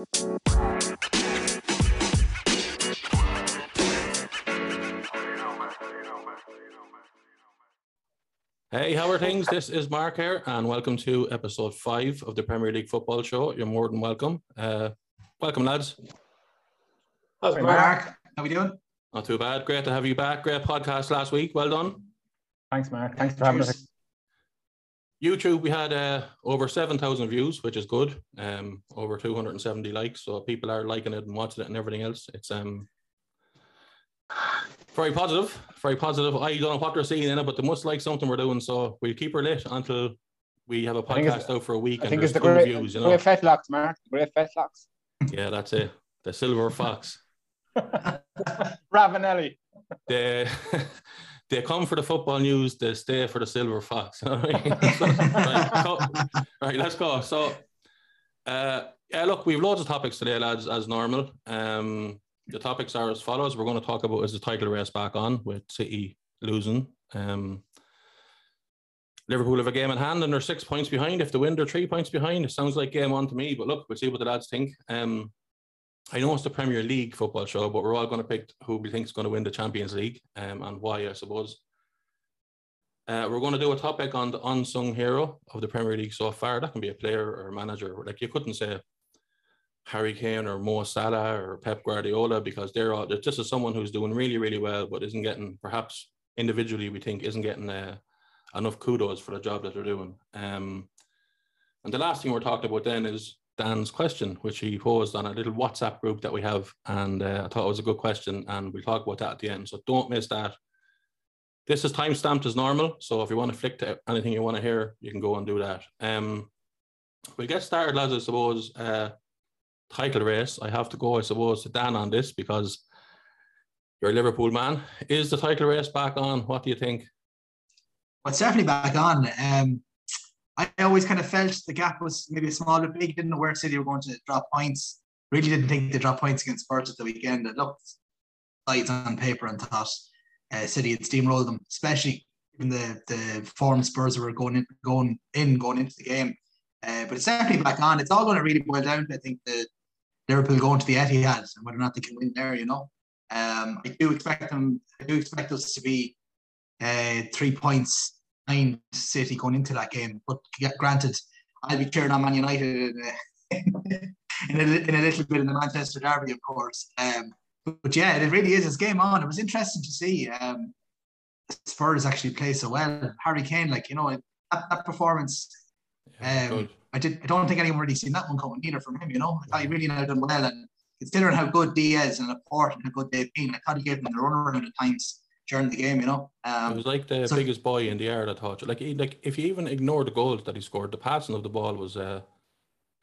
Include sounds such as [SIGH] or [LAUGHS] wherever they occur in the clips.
Hey, how are things? This is Mark here, and welcome to episode five of the Premier League Football Show. You're more than welcome. Uh, welcome, lads. How's Hey, Mark? Mark, how are we doing? Not too bad. Great to have you back. Great podcast last week. Well done. Thanks, Mark. Thanks for having us. YouTube, we had uh, over 7,000 views, which is good. Um, over 270 likes. So people are liking it and watching it and everything else. It's um very positive. Very positive. I don't know what they're seeing in it, but they must like something we're doing. So we'll keep her lit until we have a podcast out for a week I and think it's the great, views, you know. great fetlocks, Mark. Great fetlocks. [LAUGHS] Yeah, that's it. The silver fox. [LAUGHS] Ravanelli. they [LAUGHS] they come for the football news, they stay for the silver fox. [LAUGHS] All right, [LAUGHS] right, so- right, let's go. So, uh, yeah, look, we've loads of topics today, lads, as normal. Um, the topics are as follows: We're going to talk about is the title race back on with City losing. Um, Liverpool have a game in hand and they're six points behind. If they win, they're three points behind. It sounds like game on to me, but look, we'll see what the lads think. Um, I know it's the Premier League football show, but we're all going to pick who we think is going to win the Champions League um, and why, I suppose. Uh, we're going to do a topic on the unsung hero of the Premier League so far. That can be a player or a manager. Like you couldn't say Harry Kane or Mo Salah or Pep Guardiola because they're all. This is someone who's doing really, really well, but isn't getting perhaps individually we think isn't getting uh, enough kudos for the job that they're doing. Um, and the last thing we're talking about then is Dan's question, which he posed on a little WhatsApp group that we have. And uh, I thought it was a good question, and we'll talk about that at the end. So don't miss that. This is time stamped as normal. So if you want to flick to anything you want to hear, you can go and do that. Um, we'll get started, lads, I suppose. Uh, title race. I have to go, I suppose, to Dan on this because you're a Liverpool man. Is the title race back on? What do you think? Well, it's definitely back on. Um, I always kind of felt the gap was maybe a small bit big. Didn't know where City were going to drop points. Really didn't think they dropped points against Spurs at the weekend. It looked sides on paper and thought uh, City had steamrolled them, especially in the the form Spurs were going in, going in, going into the game. Uh, but it's definitely back on. It's all going to really boil down to I think the Liverpool going to the Etihad and whether or not they can win there. You know, um, I do expect them. I do expect us to be uh, three points City going into that game. But granted, I'll be cheering on Man United in a, [LAUGHS] in a, in a little bit in the Manchester Derby, of course. Um, but, yeah, it really is. It's game on. It was interesting to see um, Spurs actually play so well. Harry Kane, like you know, that, that performance. Um. I did. I don't think anyone really seen that one coming either from him. You know, I thought he really now done well, and considering how good Dias and Laporte and how good they've been, I thought he gave them the runaround at times during the game. You know, It um, was like the so- biggest boy in the air I thought. Like, he, like if you even ignore the goals that he scored, the passing of the ball was uh,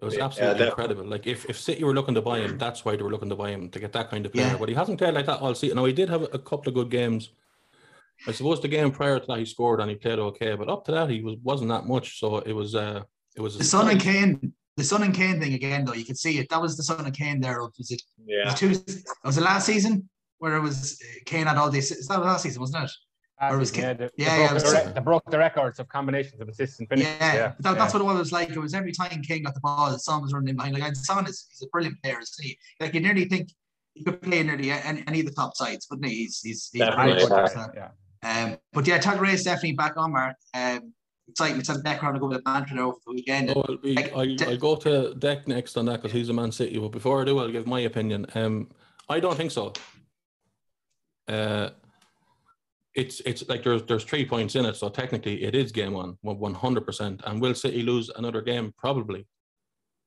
it was absolutely that- incredible. Like if, if City were looking to buy him, that's why they were looking to buy him to get that kind of player. Yeah. But he hasn't played like that all season. Now he did have a couple of good games. I suppose the game prior to that he scored and he played okay, but up to that he was wasn't that much. So it was uh it was the Son and. Kane, the Son and Kane thing again, though, you could see it. That was the Son and Kane there. Was it? Yeah. Was, it two, was it last season where it was uh, Kane had all these? Is that last season, wasn't it? Or was yeah, Kane- they, yeah, they, yeah, broke it the was- they broke the records of combinations of assists and finishes. Yeah, Yeah, that, that's what it was like. It was every time Kane got the ball, Son was running behind. Like and Son is he's a brilliant player, isn't he? Like you nearly think he could play nearly any, any of the top sides, wouldn't he? He's he's, he's Definitely, brilliant. yeah. So, yeah. Um, but yeah, Tug Race definitely back on, Mark. Um, exciting to have background to go with the banter over the weekend. Oh, I'll, be, Like, I'll, de- I'll go to Dec next on that because he's a Man City. But before I do, I'll give my opinion. Um, I don't think so. Uh, it's it's like there's there's three points in it, so technically it is game one one hundred percent. And will City lose another game? Probably.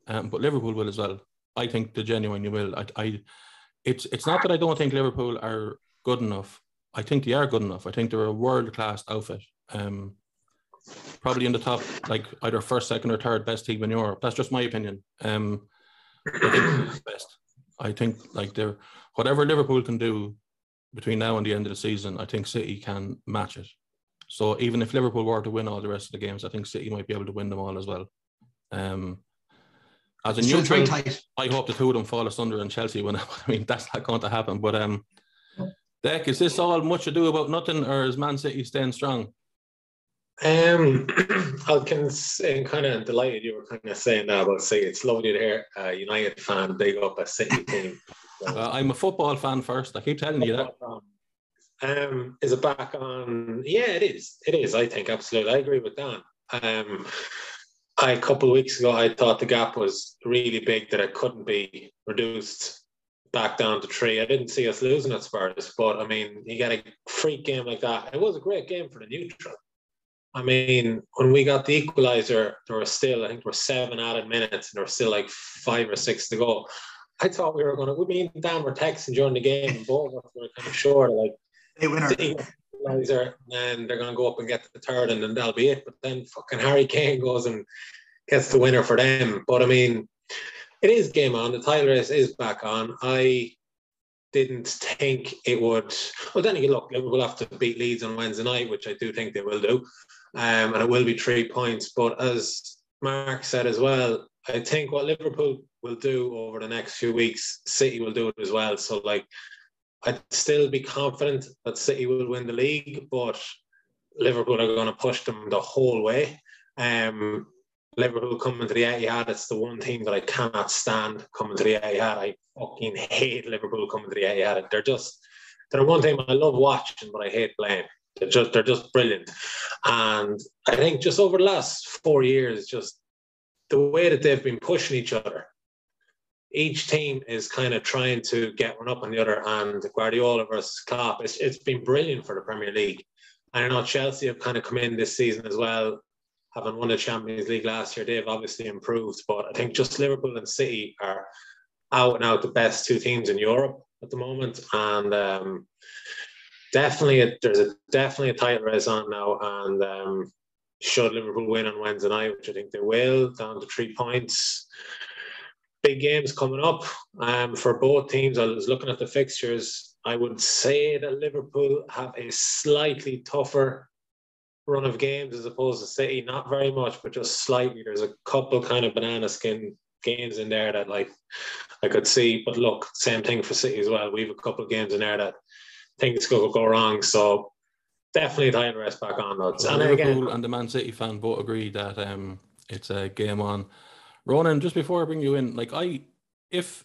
Um, but Liverpool will as well. I think the genuinely will. I, I it's it's not that I don't think Liverpool are good enough. I think they are good enough. I think they're a world class outfit. Um, probably in the top, like either first, second, or third best team in Europe. That's just my opinion. Um, I think best. I think like they're whatever Liverpool can do between now and the end of the season. I think City can match it. So even if Liverpool were to win all the rest of the games, I think City might be able to win them all as well. Um, as a It's very neutral, tight. I hope the two of them fall asunder and Chelsea win. [LAUGHS] I mean, that's not going to happen. But um, Dec, is this all much ado about nothing, or is Man City staying strong? Um, [CLEARS THROAT] I can kind of delighted you were kind of saying that about say it's lovely to hear a United fan big up a City team. Uh, I'm a football fan first. I keep telling you that. Um, is it back on? Yeah, it is. It is. I think absolutely. I agree with Dan. Um, I, a couple of weeks ago, I thought the gap was really big that it couldn't be reduced back down to three. I didn't see us losing at Spurs, but I mean, you get a freak game like that. It was a great game for the neutral. I mean, when we got the equaliser, there were still, I think, there were seven added minutes, and there were still like five or six to go. I thought we were going to. We mean Dan were texting during the game, and both of us were kind of sure, like, Hey, winner. equaliser, and they're going to go up and get the third, and then that'll be it. But then fucking Harry Kane goes and gets the winner for them. But I mean, it is game on. The title race is back on. I didn't think it would. Well, then you look, Liverpool have to beat Leeds on Wednesday night, which I do think they will do, um, and it will be three points. But as Mark said as well, I think what Liverpool will do over the next few weeks, City will do it as well. So, like, I'd still be confident that City will win the league, but Liverpool are going to push them the whole way. Um, Liverpool coming to the Etihad, it's the one team that I cannot stand coming to the Etihad. I fucking hate Liverpool coming to the Etihad. They're just they're one team I love watching, but I hate playing. They're just they're just brilliant. And I think just over the last four years, just the way that they've been pushing each other. Each team is kind of trying to get one up on the other, and Guardiola versus Klopp. It's, it's been brilliant for the Premier League. And I know Chelsea have kind of come in this season as well, having won the Champions League last year. They've obviously improved, but I think just Liverpool and City are out and out the best two teams in Europe at the moment, and um, definitely a, there's a definitely a tight race on now. And um, should Liverpool win on Wednesday night, which I think they will, down to three points. Big games coming up um, for both teams. I was looking at the fixtures. I would say that Liverpool have a slightly tougher run of games as opposed to City. Not very much, but just slightly. There's a couple kind of banana skin games in there that like I could see. But look, same thing for City as well. We have a couple of games in there that things could go wrong. So definitely the race back on those. So And Liverpool again, and the Man City fan both agree that um, it's a game on. Ronan, just before I bring you in, like I, if,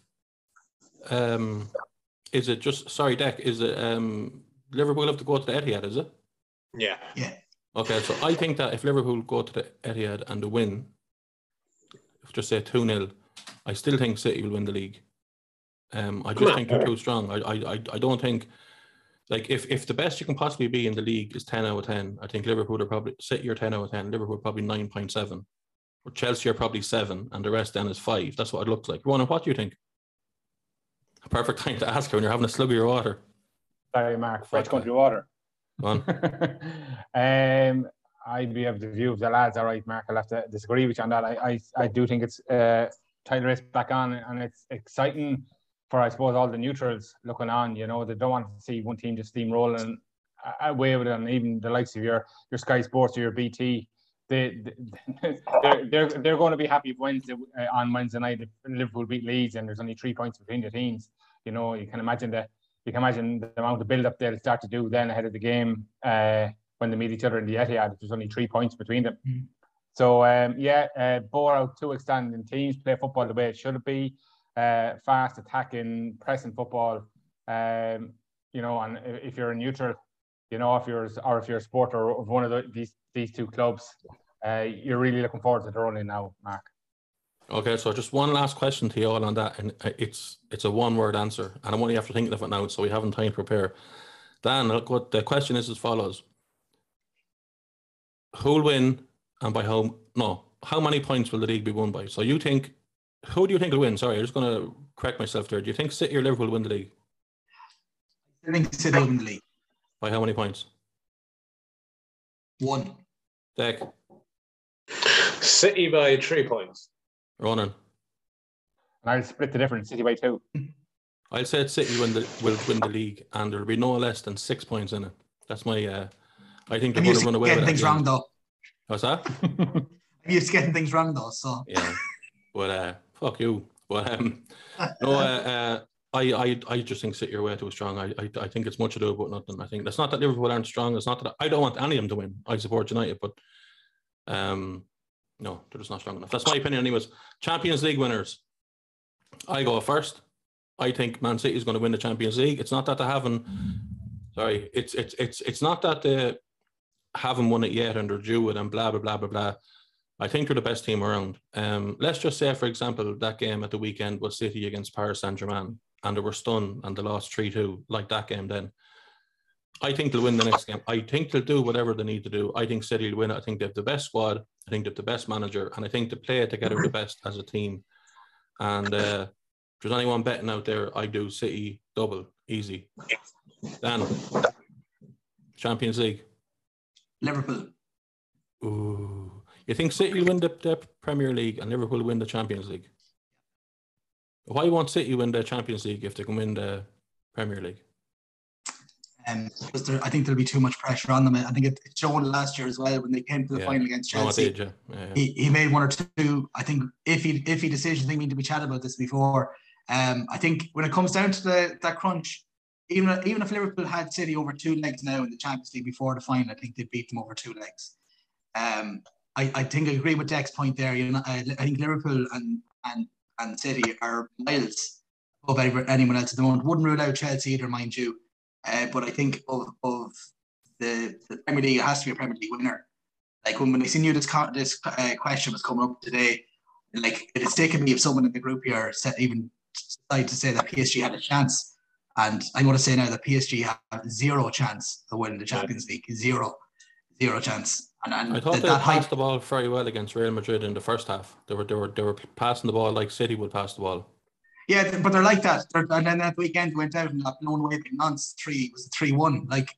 um, is it just sorry, Dec? Is it um Liverpool have to go to the Etihad? Is it? yeah, Yeah. Okay, so I think that if Liverpool go to the Etihad and they win, if just say two 0 I still think City will win the league. Um, I just on. think they're too strong. I, I, I, I don't think like if, if the best you can possibly be in the league is ten out of ten, I think Liverpool are probably City are ten out of ten. Liverpool probably nine point seven, or Chelsea are probably seven, and the rest then is five. That's what it looks like. Ronan, what do you think? A perfect time to ask her when you're having a slug of your water. Sorry, Mark. French Okay. country water. Go on. [LAUGHS] um, I'd be of the view of the lads. All right, Mark. I'll have to disagree with you on that. I, I, I do think it's uh, title race back on, and it's exciting for I suppose all the neutrals looking on. You know, they don't want to see one team just steamrolling away with it, and even the likes of your your Sky Sports or your BT. They, they- [LAUGHS] they're, they're, they're going to be happy Wednesday uh, on Wednesday night if Liverpool beat Leeds and there's only three points between the teams. You know, you can imagine the you can imagine the amount of build up they'll start to do then ahead of the game uh, when they meet each other in the Etihad. If there's only three points between them. Mm. So um, yeah, uh, bore out two outstanding teams, play football the way it should be, uh, fast attacking, pressing football. Um, you know, and if you're a neutral, you know, if you're or if you're a supporter of one of the, these these two clubs, uh, you're really looking forward to the running now, Mark. Okay, so just one last question to you all on that, and uh, it's it's a one word answer, and I'm only after thinking of it now, so we haven't time to prepare. Dan, look, what the question is as follows: Who'll win, and by how? No, how many points will the league be won by? So you think, who do you think will win? Sorry, I'm just going to correct myself there. Do you think City or Liverpool will win the league I think City will win the league. by how many points? One. Dec, City by three points. Ronan. And I'll split the difference, City by two. [LAUGHS] I'll say City win the will win the league, and there'll be no less than six points in it. That's my. Uh, I think they're I'm going used to to run away getting it. things wrong though. What's that? I'm used to getting things wrong though. So Yeah. But uh, fuck you. But um, [LAUGHS] no, uh, uh, I, I, I just think City are way too strong. I, I, I think it's much ado about nothing. I think that's not that Liverpool aren't strong. It's not that I don't want any of them to win. I support United, but um, no, they're just not strong enough. That's my opinion, anyways. Champions League winners. I go first. I think Man City is going to win the Champions League. It's not that they haven't. Sorry, it's it's it's it's not that they haven't won it yet and they're due it and blah blah blah blah blah. I think they're the best team around. Um, let's just say, for example, that game at the weekend was City against Paris Saint Germain, and they were stunned and they lost three two, like that game. Then, I think they'll win the next game. I think they'll do whatever they need to do. I think City will win. I think they have the best squad. I think they have the best manager, and I think they play together the best as a team. And uh, if there's anyone betting out there, I do City double easy. Dan, Champions League. Liverpool. Ooh. You think City will win the, the Premier League and Liverpool will win the Champions League? Why won't City win the Champions League if they can win the Premier League? Um, because there, I think there'll be too much pressure on them. I think it, it showed last year as well when they came to the Yeah. final against Chelsea. did, yeah. Yeah, he, he made one or two, I think, iffy, iffy decisions. I think we need to be chatted about this before. Um, I think when it comes down to the, that crunch, even, even if Liverpool had City over two legs now in the Champions League before the final, I think they'd beat them over two legs. Um, I, I think I agree with Dec's point there. You know, I, I think Liverpool and, and, and City are miles above anyone else at the moment. Wouldn't rule out Chelsea either, mind you. Uh, but I think of, of the, the Premier League, it has to be a Premier League winner like when, when I seen you this this uh, question was coming up today, like it's taken me if someone in the group here said even decided to say that PSG had a chance, and I'm going to say now that PSG have zero chance of winning the Champions League, zero, zero chance. And, and I thought that, they that passed hype, the ball very well against Real Madrid in the first half. They were they were they were passing the ball like City would pass the ball. yeah, but they're like that. They're, and then that weekend went out and got blown away by Nantes three was three one. Like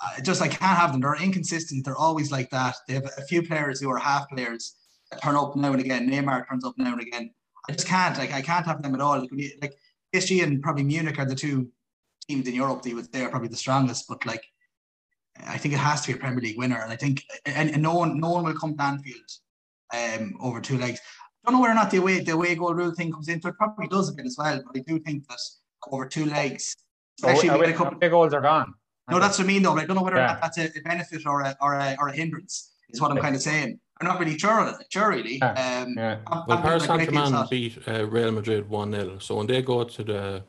uh, just I can't have them. They're inconsistent. They're always like that. They have a few players who are half players that turn up now and again. Neymar turns up now and again. I just can't. Like I can't have them at all. Like, like PSG and probably Munich are the two teams in Europe. They would say are probably the strongest. But like I think it has to be a Premier League winner. And I think and, and no one no one will come to Anfield um, over two legs. I don't know whether or not the away the away goal rule thing comes into it. Probably does a bit as well, but I do think that over two legs, especially oh, with a away, couple. away goals are gone. No, that's what I mean though. But I don't know whether or not that's a, a benefit or a, or a or a hindrance. Is what I'm kind of saying. I'm not really sure. on it, Sure, really. Yeah. Um, Yeah. I'm- Well, I'm Paris Saint Germain beat uh, Real Madrid 1 0. So when they go to the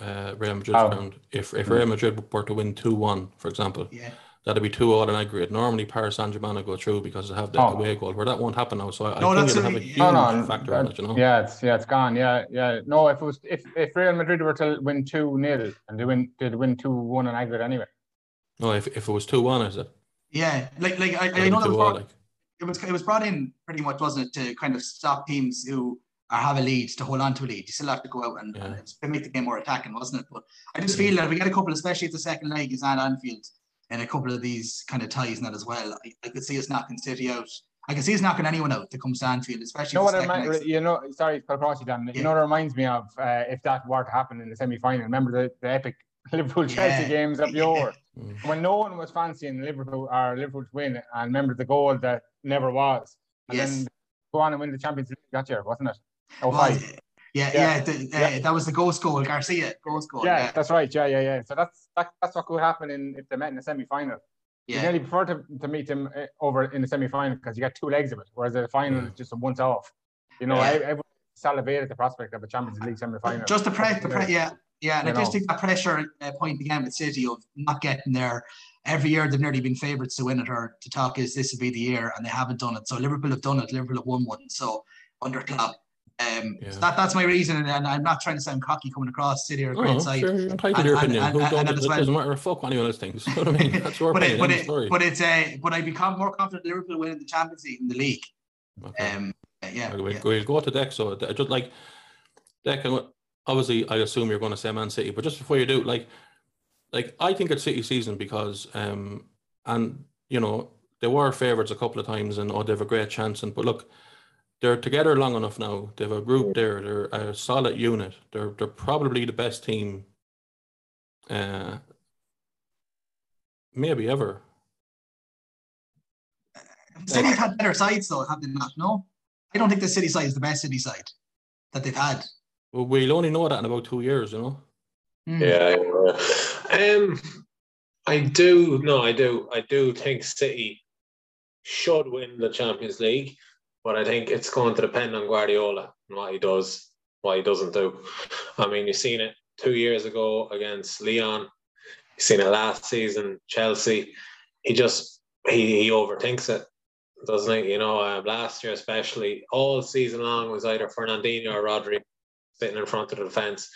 uh, Real Madrid Oh. ground, if, if Real Madrid were to win 2 1, for example, Yeah. that'd be 2 all in aggregate. Normally, Paris Saint Germain will go through because they have the Oh. away goal, where that won't happen now. So I, No, I think that's it'll a- have a huge No, no, factor in it, you know? Yeah, it's yeah, it's gone. Yeah, yeah. No, if it was if if Real Madrid were to win two 0 and they win did win two one in aggregate anyway. No, if, if it was 2 1, is it? Yeah. Like like I, I know that was 2 all, brought, like. it was it was brought in pretty much, wasn't it, to kind of stop teams who are, have a lead to hold on to a lead. You still have to go out and, Yeah. and it's make the game more attacking, wasn't it? But I just feel that if we get a couple, especially if the second leg is at Anfield, and a couple of these kind of ties in that as well, I, I could see us knocking City out. I can see us knocking anyone out that comes to Anfield, especially You know what? the It second you know, sorry, to cut across you, Dan. You know what it reminds me of uh, if that were to happen in the semi final. Remember the, the epic [LAUGHS] Liverpool Chelsea Yeah. games of yore [LAUGHS] Mm. when no one was fancying Liverpool or Liverpool to win, and remember the goal that never was, and Yes. then go on and win the Champions League that year, wasn't it? Oh, Well, five. yeah, yeah, Yeah. the, uh, Yeah. that was the ghost goal, Garcia ghost goal. yeah, Yeah, that's right. Yeah, yeah, yeah. So that's that, that's what could happen in if they met in the semi final. You yeah, nearly prefer to, to meet them uh, over in the semi final because you got two legs of it, whereas the final Yeah. is just a once off. You know, Yeah. I, everyone salivated the prospect of a Champions League semi final. just the press, the pre- yeah, yeah, and You I just know. think that pressure uh, point again with City of not getting there. Every year they've nearly been favourites to win it or to talk is this will be the year, and they haven't done it. So Liverpool have done it. Liverpool have won one. So under Klopp, um, Yeah. so that that's my reason, and, and I'm not trying to sound cocky coming across. City or a great Oh, side. sure, you're entitled to And- your and- opinion. and- and- don't, and it well- doesn't matter fuck what anyone else thinks. [LAUGHS] You know what I mean? That's your but opinion. it, but of it, but it's uh, but I'd become more confident Liverpool winning the Champions League in the league. Okay. Um, yeah, We'll, yeah. we'll go to Dec. So th- just like Dec, and obviously, I assume you're going to say Man City, but just before you do, like, like I think it's City season because, um, and you know, they were favourites a couple of times, and oh, they have a great chance. And but look, they're together long enough now. They have a group there. They're a solid unit. They're they're probably the best team, uh, maybe ever. City have had better sides though, have they not? No, I don't think the City side is the best City side that they've had. Well, we'll only know that in about two years, you know. Yeah. yeah. Um, I do. No, I do. I do think City should win the Champions League, but I think it's going to depend on Guardiola and what he does, what he doesn't do. I mean, you've seen it two years ago against Lyon. You've seen it last season, Chelsea. He just he he overthinks it, doesn't he? You know, um, last year especially, all season long was either Fernandinho or Rodri sitting in front of the defence,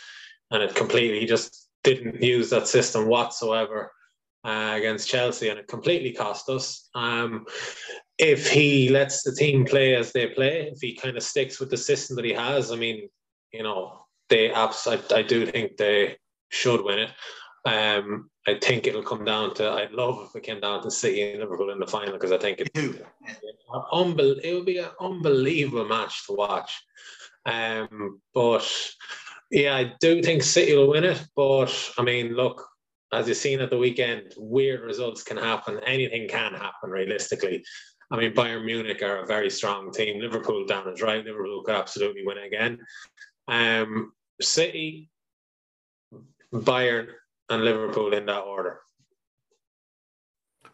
and it completely he just didn't use that system whatsoever uh, against Chelsea, and it completely cost us. Um, if he lets the team play as they play, if he kind of sticks with the system that he has, I mean, you know, they abs- I, I do think they should win it. Um, I think it'll come down to. I'd love if it came down to City and Liverpool in the final because I think it, unbel- it would be an unbelievable match to watch. Um, but yeah, I do think City will win it. But I mean, look, as you've seen at the weekend, weird results can happen. Anything can happen realistically. I mean, Bayern Munich are a very strong team. Liverpool down is right. Liverpool could absolutely win again. Um, City, Bayern, and Liverpool in that order.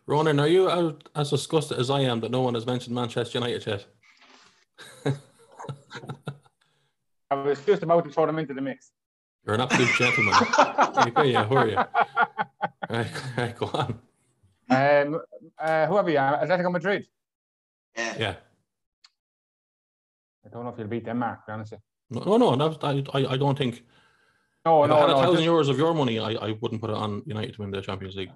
Ronan, are you out as disgusted as I am that no one has mentioned Manchester United yet? [LAUGHS] I was just about to throw them into the mix. You're an absolute [LAUGHS] gentleman. okay, yeah, who are you? Right, [LAUGHS] right, go on. Um, uh, who have you? Uh, Atletico Madrid. Yeah. Yeah. I don't know if you'll beat Denmark, to be honest. No, no, no that, I, I, I don't think. No, if I no, had a no, thousand just- euros of your money, I, I wouldn't put it on United to win the Champions League.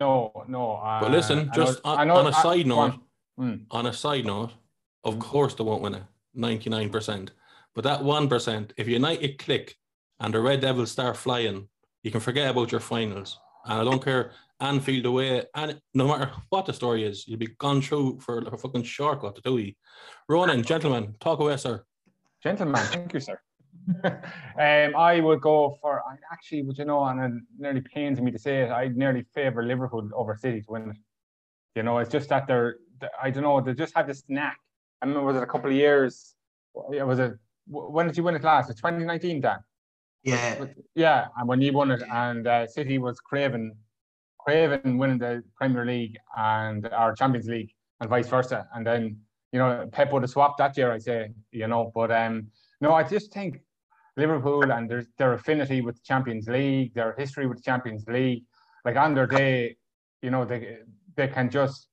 no, no. Uh, But listen, I just know- on, I know- on a I- side go note, on. Mm. on a side note, of Mm. course they won't win it, 99%. But that 1%, if United click and the Red Devils start flying, you can forget about your finals. And I don't care, Anfield away, and no matter what the story is, you'll be gone through for a fucking shortcut to do it. Ronan, [LAUGHS] gentlemen, talk away, sir. Gentleman, thank you, sir. [LAUGHS] um, I would go for. I actually, would you know, and it nearly pains me to say it. I nearly favour Liverpool over City to win it. You know, it's just that they're. I don't know. They just have this knack. I remember was it a couple of years? Yeah, was it? When did you win it last? It's 2019, Dan. Yeah. Yeah, and when you won it, and uh, City was craving, craving winning the Premier League and our Champions League, and vice versa. And then you know Pep would have swapped that year, I say, you know. But um, no, I just think Liverpool and their their affinity with the Champions League, their history with the Champions League, like on their day, you know, they they can just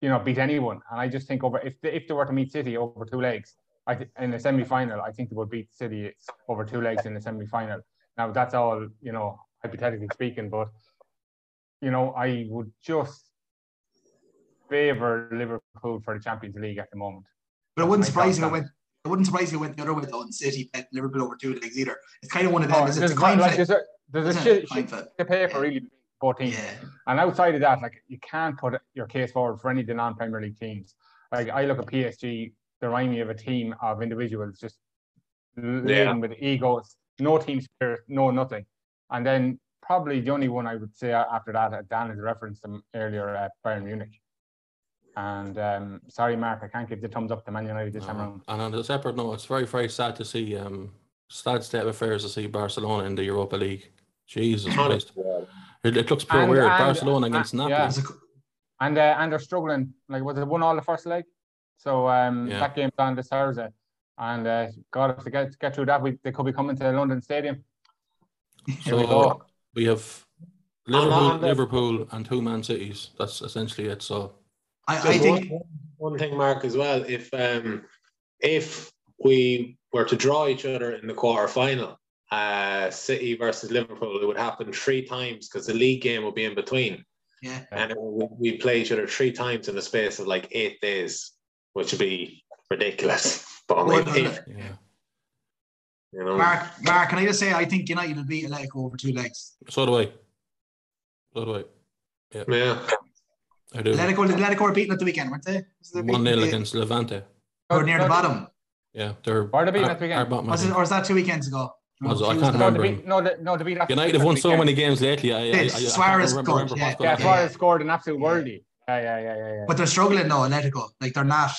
you know beat anyone. And I just think over if they, if they were to meet City over two legs. Th- in the semi final, I think they would beat City over two legs in the semi final. Now that's all you know, hypothetically speaking, but you know, I would just favour Liverpool for the Champions League at the moment. But it wouldn't surprise me it went. It wouldn't surprise me went the other way though, and City bet Liverpool over two legs either. It's kind of one of them. Oh, is there's, it's a a, coin like, flip. there's a there's a isn't shit, shit to pay for really both teams. Yeah. And outside of that, like you can't put your case forward for any of the non-Premier League teams. Like I look at PSG, they remind me of a team of individuals just laden with egos, no team spirit, no nothing. And then probably the only one I would say after that, uh, Dan has referenced them earlier at Bayern Munich. And um, sorry, Mark, I can't give the thumbs up to Man United this time Uh, around. and on a separate note, it's very, very sad to see, um, sad state of affairs to see Barcelona in the Europa League. Jesus Christ. It, it looks pure And- weird. and- Barcelona against and- Napoli. yeah. And uh, and they're struggling. Like was it one all the first leg? So um, Yeah. that game's on this Thursday. And uh, God, if they get get through that, we, they could be coming to the London Stadium. Here we So go. We have Liverpool, on the- Liverpool, and two Man Cities. That's essentially it. So I, I think one, one thing, Mark, as well. If um, if we were to draw each other in the quarter final, uh, City versus Liverpool, it would happen three times because the league game would be in between, yeah. and we play each other three times in the space of like eight days, which would be ridiculous. [LAUGHS] But I mean, Well, if, yeah. You know, Mark, Mark, can I just say I think United will beat Atletico over two legs. So do I. So do I. yeah, I do. Atletico, Atletico were beaten at the weekend, weren't they? One beaten? 0 against Levante. Or near the bottom. Yeah, they're. Where they beat at the weekend? bottom, Was it, or was that two weekends ago? Was? I can't No, remember. the beat, no, the, no, the beat after United have won so many games lately. I, I, I, I, It's I can't Suarez remember, scored, remember yeah. what's going Yeah, on. Suarez scored an absolute worldie. Yeah, yeah, yeah, yeah. yeah. But they're struggling though, Atletico. Like they're not.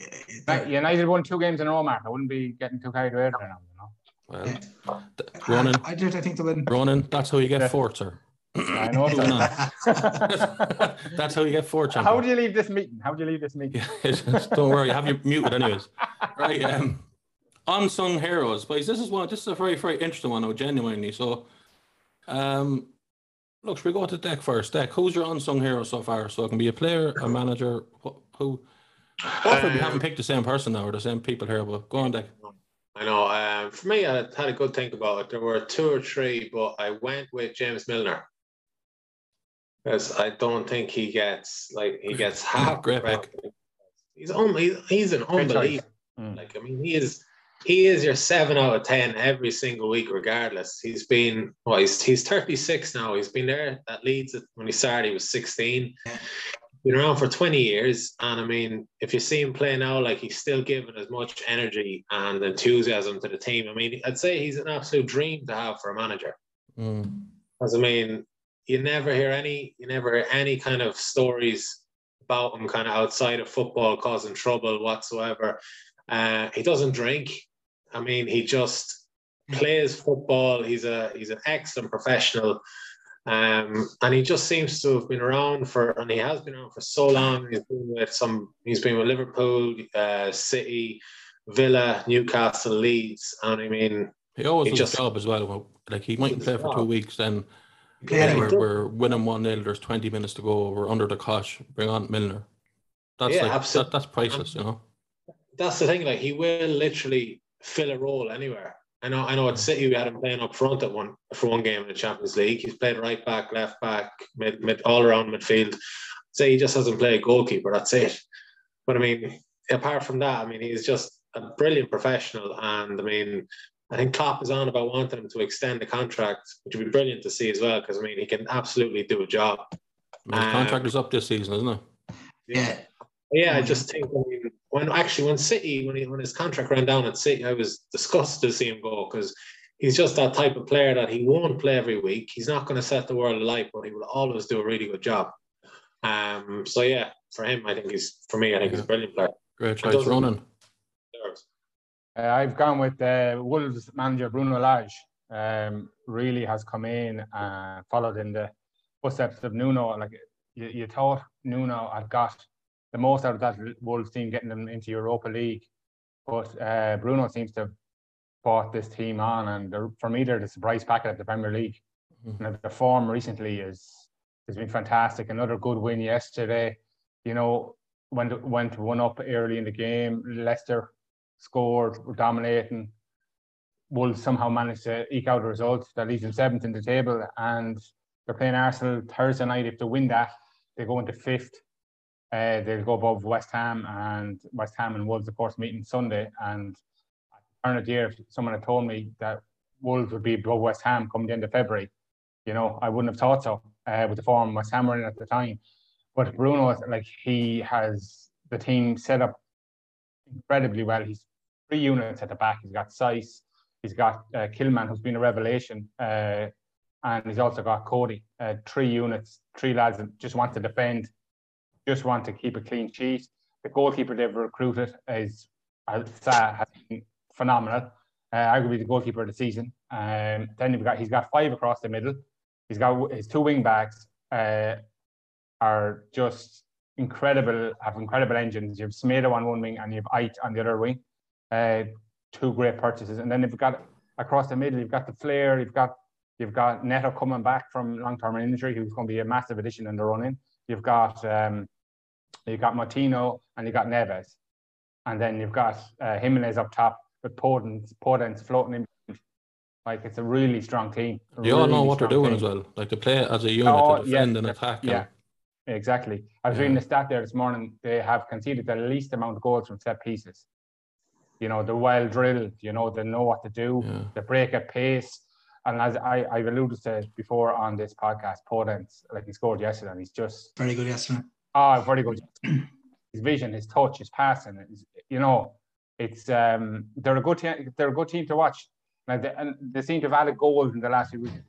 Eh, like, United won two games in a row, Mark. I wouldn't be getting too carried away there now. You? Well, Yeah. Ronan. I did. I think the win. Ronan, that's how you get Yeah. fourth, sir. I know. Moving on. so. that's how you get fourth. How champion. do you leave this meeting? How do you leave this meeting? [LAUGHS] Yeah, don't worry, have you muted anyways. Right. Um, unsung heroes, boys. This is one. This is a very, very interesting one. Now, genuinely. So, um, look, should we go to Dec first? Dec, who's your unsung hero so far? So it can be a player, a manager, who. Hopefully, we Um, haven't picked the same person now or the same people here. But go on, Dec. I know. Um, for me, I had a good think about it. There were two or three, but I went with James Milner because I don't think he gets like he [LAUGHS] gets half. Great the pick. credit. He's only he's an Great unbelievable. Mm. Like I mean, he is he is your seven out of ten every single week, regardless. He's been well, he's he's thirty six now. He's been there at Leeds when he started. He was sixteen. Been around for twenty years, and I mean, if you see him play now, like he's still giving as much energy and enthusiasm to the team. I mean, I'd say he's an absolute dream to have for a manager. Mm. Because I mean, you never hear any, you never hear any kind of stories about him kind of outside of football causing trouble whatsoever. Uh, he doesn't drink. I mean, he just plays football. He's a he's an excellent professional. Um, and he just seems to have been around for, and he has been around for so long. He's been with some, he's been with Liverpool, uh, City, Villa, Newcastle, Leeds, and I mean, He always He does just- his job as well. Like he mightn't play for two weeks, then Play we're, we're winning one 0 There's twenty minutes to go. We're under the cosh. Bring on Milner. That's Yeah, like absolute- that, that's priceless, you know. that's the thing. Like he will literally fill a role anywhere. I know. I know. At City, we had him playing up front at one for one game in the Champions League. He's played right back, left back, mid, mid all around midfield. Say he just hasn't played goalkeeper. That's it. But I mean, apart from that, I mean, he's just a brilliant professional. And I mean, I think Klopp is on about wanting him to extend the contract, which would be brilliant to see as well. Because I mean, he can absolutely do a job. I mean, his Um, contract is up this season, isn't it? Yeah. Yeah, I just think I mean, when actually when City when he, when his contract ran down at City, I was disgusted to see him go because he's just that type of player that he won't play every week. He's not going to set the world alight, but he will always do a really good job. Um, so yeah, for him, I think he's for me, I think he's a brilliant player. Great choice, doesn't- Ronan. Uh, I've gone with uh, Wolves manager Bruno Lage. Um, really has come in and followed in the footsteps of Nuno. Like you, you thought Nuno had got the most out of that Wolves team, getting them into Europa League, but uh, Bruno seems to have brought this team on, and for me, they're the surprise packet of the Premier League. Mhm. And the form recently is has been fantastic. Another good win yesterday. You know, went went one up early in the game. Leicester scored, were dominating. Wolves somehow managed to eke out a result that leaves them seventh in the table, and they're playing Arsenal Thursday night. If they win that, they go into fifth. Uh, they'll go above West Ham, and West Ham and Wolves, of course, meeting Sunday. And turn of the year, if someone had told me that Wolves would be above West Ham come the February, you know, I wouldn't have thought so uh, with the form West Ham were in at the time. But Bruno, like he has the team set up incredibly well. He's three units at the back. He's got Saiss, he's got uh, Kilman, who's been a revelation, uh, and he's also got Coady. Uh, three units, three lads that just want to defend, just want to keep a clean sheet. The goalkeeper they've recruited is has been phenomenal. Uh, arguably the goalkeeper of the season. Um, then you've got he's got five across the middle. He's got his two wing backs uh, are just incredible, have incredible engines. You have Semedo on one wing and you have Ait on the other wing. Uh, two great purchases. And then you've got across the middle, you've got the Flair, you've got you've got Neto coming back from long-term injury, who's going to be a massive addition in the running. You've got um, you've got Moutinho and you've got Neves. And then you've got uh, Jimenez up top with Podence, Podence floating in. Like it's a really strong team. a They all know what they're doing team. as well. Like they play as a unit Oh, to defend yeah, and attack. Yeah, exactly. I was Yeah. reading the stat there this morning. They have conceded the least amount of goals from set pieces. You know, they're well drilled. You know, they know what to do. Yeah. They break at pace. And as I, I've alluded to before on this podcast, Podence, like he scored yesterday, and he's just Very good yesterday. Oh, very good. his vision, his touch, his passing. You know, it's um, they're a good team. They're a good team to watch. Like they, and they seem to have added goals in the last few weeks.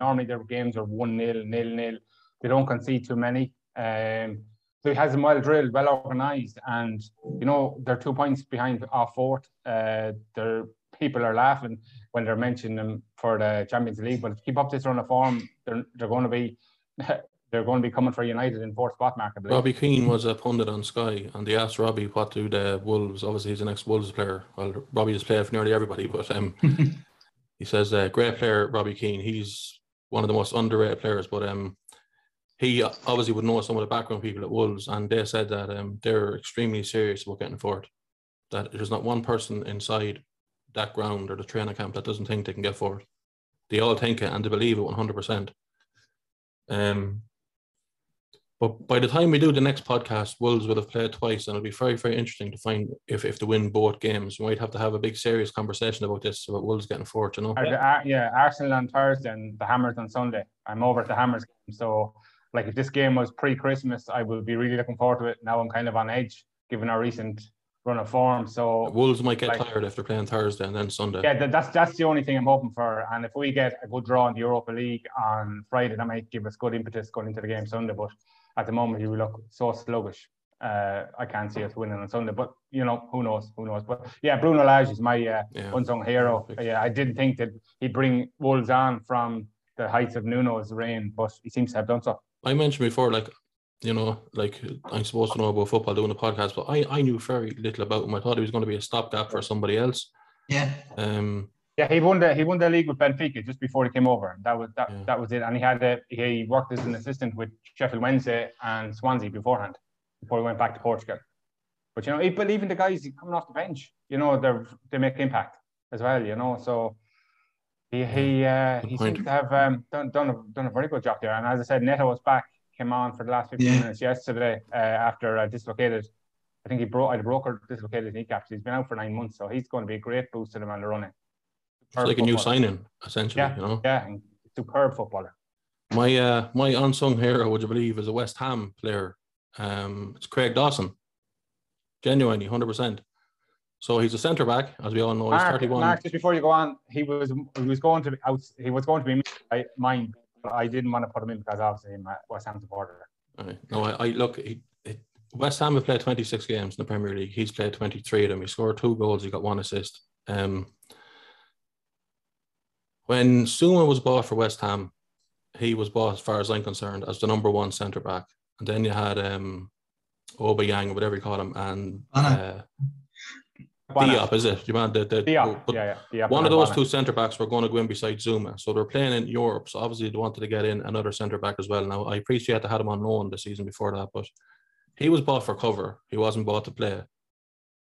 Normally their games are one 0 nil nil. They don't concede too many. Um, so he has them well drilled, well organised, and you know they're two points behind off fourth. Uh, they're people are laughing when they're mentioning them for the Champions League. But if keep up this run of form, they're they're going to be [LAUGHS] they're going to be coming for United in fourth spot market. Robbie Keane was a pundit on Sky, and they asked Robbie what do the Wolves. Obviously, he's an ex-Wolves player. Well, Robbie has played for nearly everybody, but um, [LAUGHS] he says uh, great player, Robbie Keane. He's one of the most underrated players, but um, he obviously would know some of the background people at Wolves, and they said that um, they're extremely serious about getting forward. That there's not one person inside that ground or the training camp that doesn't think they can get forward. They all think it and they believe it 100%. Um, but by the time we do the next podcast, Wolves will have played twice, and it'll be very, very interesting to find if, if they win both games. We might have to have a big, serious conversation about this, about Wolves getting forward, you know? Yeah, yeah Arsenal on Thursday and the Hammers on Sunday. I'm over at the Hammers game. So, like, if this game was pre Christmas, I would be really looking forward to it. Now I'm kind of on edge, given our recent run of form. So, Wolves might get like, tired after playing Thursday and then Sunday. Yeah, that's that's the only thing I'm hoping for. And if we get a good draw in the Europa League on Friday, that might give us good impetus going into the game Sunday. But at the moment you look so sluggish. Uh, I can't see us winning on Sunday, but you know who knows, who knows. But yeah, Bruno Lage is my uh, yeah. unsung hero. Yeah, I didn't think that he'd bring Wolves on from the heights of Nuno's reign, but he seems to have done so. I mentioned before, like you know, like I'm supposed to know about football doing the podcast, but I I knew very little about him. I thought he was going to be a stopgap for somebody else. Yeah. Um. Yeah, he won the he won the league with Benfica just before he came over. That was that, yeah. that was it. And he had a, he worked as an assistant with Sheffield Wednesday and Swansea beforehand, before he went back to Portugal. But you know, but even the guys coming off the bench, you know, they they make impact as well. You know, so he he uh, he seems to have um, done done a, done a very good job there. And as I said, Neto was back, came on for the last 15 yeah. minutes yesterday uh, after uh, dislocated. I think he broke I broke or dislocated kneecaps. He's been out for nine months, so he's going to be a great boost to them on the running. It's like a new signing, essentially. Yeah, you know? yeah, superb footballer. My uh, my unsung hero, would you believe, is a West Ham player. Um, it's Craig Dawson. Genuinely, hundred percent. So he's a centre back, as we all know. Mark, he's thirty-one. Mark, just before you go on, he was he was going to be out. He was going to be mine, but I didn't want to put him in because obviously I'm a West Ham supporter. Right. No, I, I look. He, it, West Ham have played twenty-six games in the Premier League. He's played twenty-three of them. He scored two goals. He got one assist. Um, when Zouma was bought for West Ham, he was bought, as far as I'm concerned, as the number one centre back. And then you had um, Aubameyang, or whatever you call him, and uh, Diop, is it? You want the, the Diop, yeah, yeah. Diop one of those two centre backs were going to go in beside Zouma. so they're playing in Europe. So obviously they wanted to get in another centre back as well. Now I appreciate they had him on loan the season before that, but he was bought for cover. He wasn't bought to play.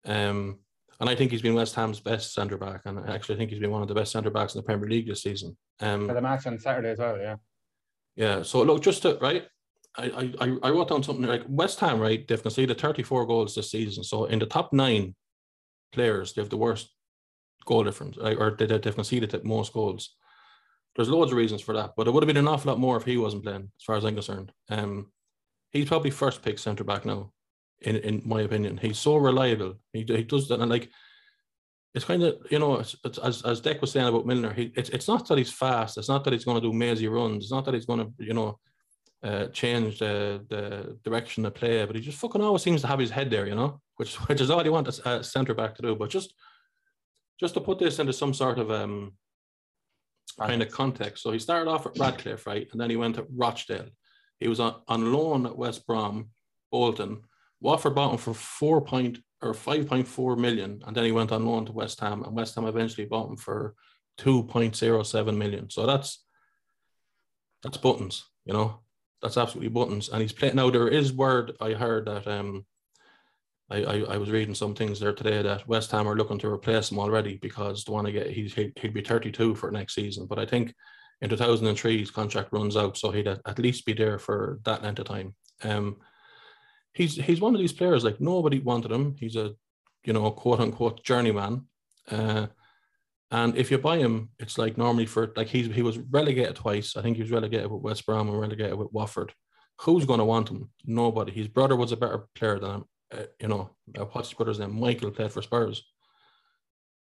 Um, and I think he's been West Ham's best centre back, and actually I think he's been one of the best centre backs in the Premier League this season. Um, For the match on Saturday as well, yeah. Yeah. So look, just to right, I I I wrote down something like West Ham, right? They've conceded 34 goals this season. So in the top nine players, they have the worst goal difference, or they, they've conceded the most goals. There's loads of reasons for that, but it would have been an awful lot more if he wasn't playing, as far as I'm concerned. Um, he's probably first pick centre back now in in my opinion. He's so reliable. He, he does that, and like it's kind of you know it's, it's, as as Dec was saying about Milner. He it's it's not that he's fast. It's not that he's going to do mazy runs. It's not that he's going to you know uh, change the the direction of play. But he just fucking always seems to have his head there. You know, which [LAUGHS] which is all you want a, a centre back to do. But just just to put this into some sort of um kind of context. So he started off at Radcliffe, right, and then he went to Rochdale. He was on, on loan at West Brom, Bolton, Watford bought him for four point or five point four million, and then he went on loan to West Ham, and West Ham eventually bought him for two point zero seven million. So that's that's buttons, you know, that's absolutely buttons. And he's playing now. There is word I heard that um, I, I, I was reading some things there today that West Ham are looking to replace him already because they want to get he's he'd be thirty two for next season. But I think in two thousand and three his contract runs out, so he'd at least be there for that length of time. Um, he's he's one of these players like nobody wanted him. He's a you know quote unquote journeyman. Uh, and if you buy him, it's like normally for like he's he was relegated twice. I think he was relegated with West Brom and relegated with Watford. Who's going to want him? Nobody. His brother was a better player than him. Uh, you know, uh, what's his brother's name? Michael played for Spurs.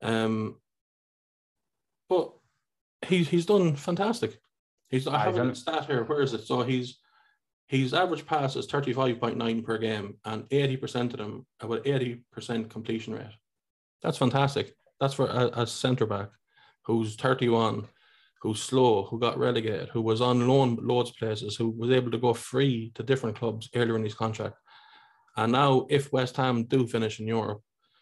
Um, but he's he's done fantastic. He's I have a stat here. Where is it? So he's his average pass is 35.9 per game, and 80% of them, about 80% completion rate. That's fantastic. That's for a, a centre back who's 31, who's slow, who got relegated, who was on loan loads places, who was able to go free to different clubs earlier in his contract. And now, if West Ham do finish in Europe,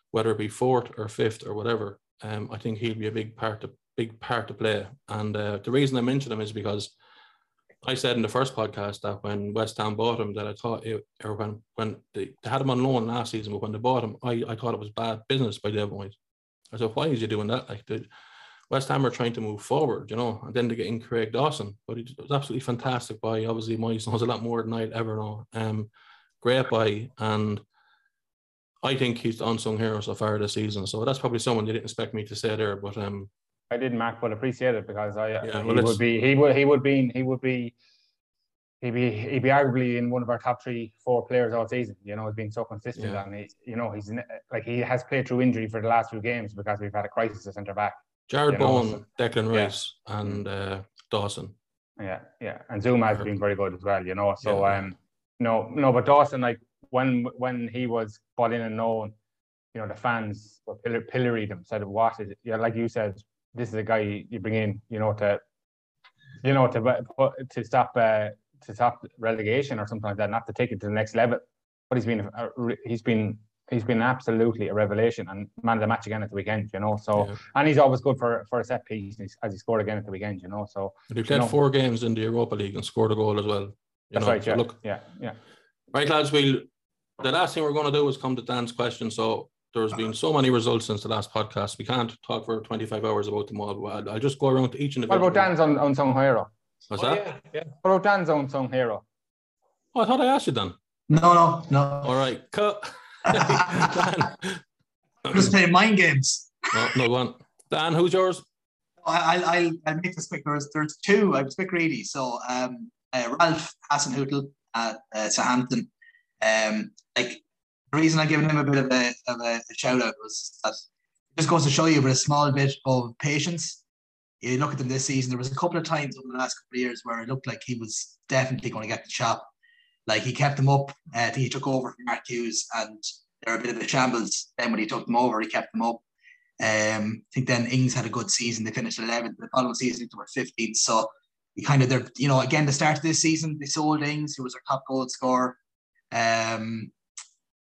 whether it be fourth or fifth or whatever, um, I think he'll be a big part to big part to play. And uh, the reason I mention him is because I said in the first podcast that when West Ham bought him, that I thought it, or when when they, they had him on loan last season, but when they bought him, I, I thought it was bad business by David Moyes. I said, why is he doing that? Like the West Ham are trying to move forward, you know, and then they get in Craig Dawson, but he was absolutely fantastic by obviously Moyes knows a lot more than I'd ever know. Um, great by, and I think he's the unsung hero so far this season. So that's probably someone you didn't expect me to say there, but um, I didn't Mark, but appreciate it because I yeah, well, he would be he would he would be he would be he'd be he'd be arguably in one of our top three four players all season. You know, he's been so consistent yeah. and he you know he's like he has played through injury for the last few games because we've had a crisis at centre back. Jarrod Bowen, so, Declan Rice, yeah. and uh, Dawson. Yeah, yeah, and Zouma has been very good as well. You know, so yeah. um, no, no, but Dawson like when when he was brought in and known, you know, the fans were pillar, pilloried him, said, "What is it?" Yeah, like you said, this is a guy you bring in, you know, to, you know, to to stop uh, to stop relegation or something like that, not to take it to the next level. But he's been uh, he's been he's been absolutely a revelation and man of the match again at the weekend, you know. So yeah. and he's always good for for a set piece as he scored again at the weekend, you know. So and he played you know, four games in the Europa League and scored a goal as well. That's know? right. Yeah. So look, yeah, yeah. Right, lads. We'll the last thing we're going to do is come to Dan's question. So there's been so many results since the last podcast. We can't talk for 25 hours about them all. I'll, I'll just go around to each and What about Dan's on, unsung hero? What's oh, that? Yeah, yeah. What about Dan's unsung hero? Oh, I thought I asked you, Dan. No, no, no. All right, cut. [LAUGHS] Dan. I'm just playing mind games. [LAUGHS] No, no one. Dan, who's yours? I'll, I'll, I'll make this quick. There's, there's two. I was quick greedy. So um, uh, Ralph Hasenhüttl at uh, Southampton. Um, like the reason I'm giving him a bit of a, of a, shout out was that it just goes to show you with a small bit of patience. You look at them this season, there was a couple of times over the last couple of years where it looked like he was definitely going to get the chop. Like he kept them up. Uh, I think he took over from Mark Hughes and they're a bit of a shambles. Then when he took them over, he kept them up. Um, I think then Ings had a good season. They finished 11th. The following season, they were 15th. So he kind of, they're, you know, again, the start of this season, they sold Ings, who was our top goal scorer. Um,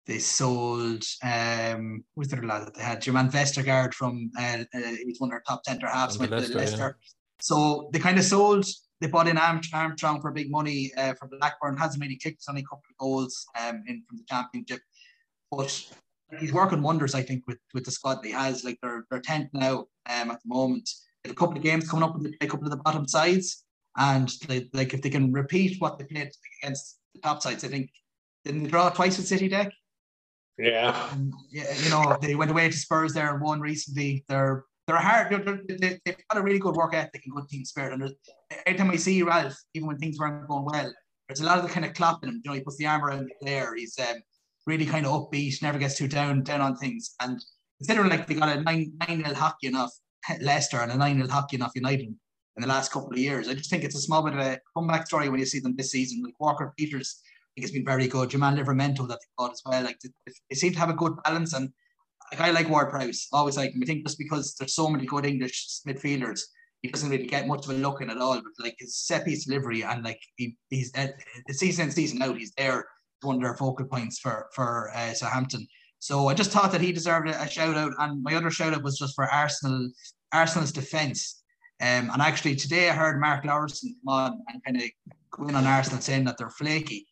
they sold um who's their lad that they had Jermaine Vestergaard from uh, uh, he was one of their top centre halves with Leicester. Leicester. Yeah. So they kind of sold. They bought in Arm Armstrong for big money uh, from Blackburn. Hasn't really kicked only a couple of goals um in from the championship, but he's working wonders. I think with with the squad that he has. Like they're they're tenth now um at the moment. They have a couple of games coming up with a couple of the bottom sides, and they, like if they can repeat what they played against the top sides, I think didn't they draw twice with City Dec? Yeah. And, you know, they went away to Spurs there and won recently. They're they're hard. They're, they, have got a really good work ethic and good team spirit. And every time I see Ralph, even when things weren't going well, there's a lot of the kind of clapping him. You know, he puts the arm around the player. He's um, really kind of upbeat, never gets too down down on things. And considering like they got a nine nine nil hockey enough Leicester and a nine nil hockey enough United in the last couple of years, I just think it's a small bit of a comeback story when you see them this season. Like Walker Peters it's been very good. Jamal Livramento that they got as well. Like they, seem to have a good balance and a guy like Ward Prowse, always like him. I think just because there's so many good English midfielders, he doesn't really get much of a look in at all. But like his set piece delivery and like he, he's uh, the season in season out, he's there one of their focal points for for uh, Southampton. So I just thought that he deserved a, a shout out, and my other shout out was just for Arsenal Arsenal's defence. Um, and actually today I heard Mark Lawrenson come on and kind of go in on Arsenal saying that they're flaky.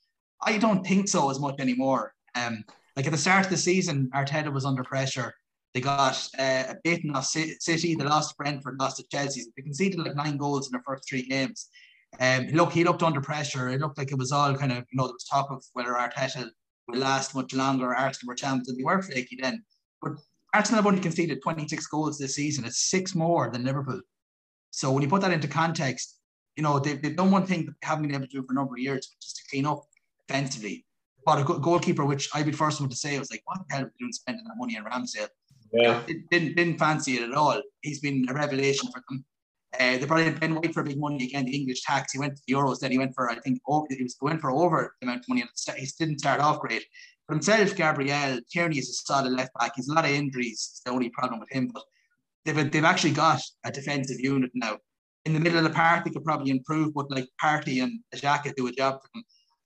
I don't think so as much anymore. Um, like at the start of the season, Arteta was under pressure. They got uh, beaten off City. They lost to Brentford, lost to Chelsea. They conceded like nine goals in their first three games. Um, look, he looked under pressure. It looked like it was all kind of, you know, there was talk of whether Arteta will last much longer. Arsenal were champions. They were flaky then. But Arsenal have only conceded 26 goals this season. It's six more than Liverpool. So when you put that into context, you know, they've, they've done one thing that they haven't been able to do for a number of years, which is to clean up defensively. But a goalkeeper, which I'd be the first one to say, was like, what the hell are they doing spending that money on Ramsdale? Yeah. Didn't, didn't fancy it at all. He's been a revelation for them. Uh, they brought in Ben White for big money again, the English tax. He went to the Euros, then he went for, I think, over, he was going for over the amount of money. He didn't start off great. For himself, Gabriel, Tierney is a solid left back. He's a lot of injuries. It's the only problem with him. But they've they've actually got a defensive unit now. In the middle of the park, they could probably improve, but like Partey and Xhaka do a job for them.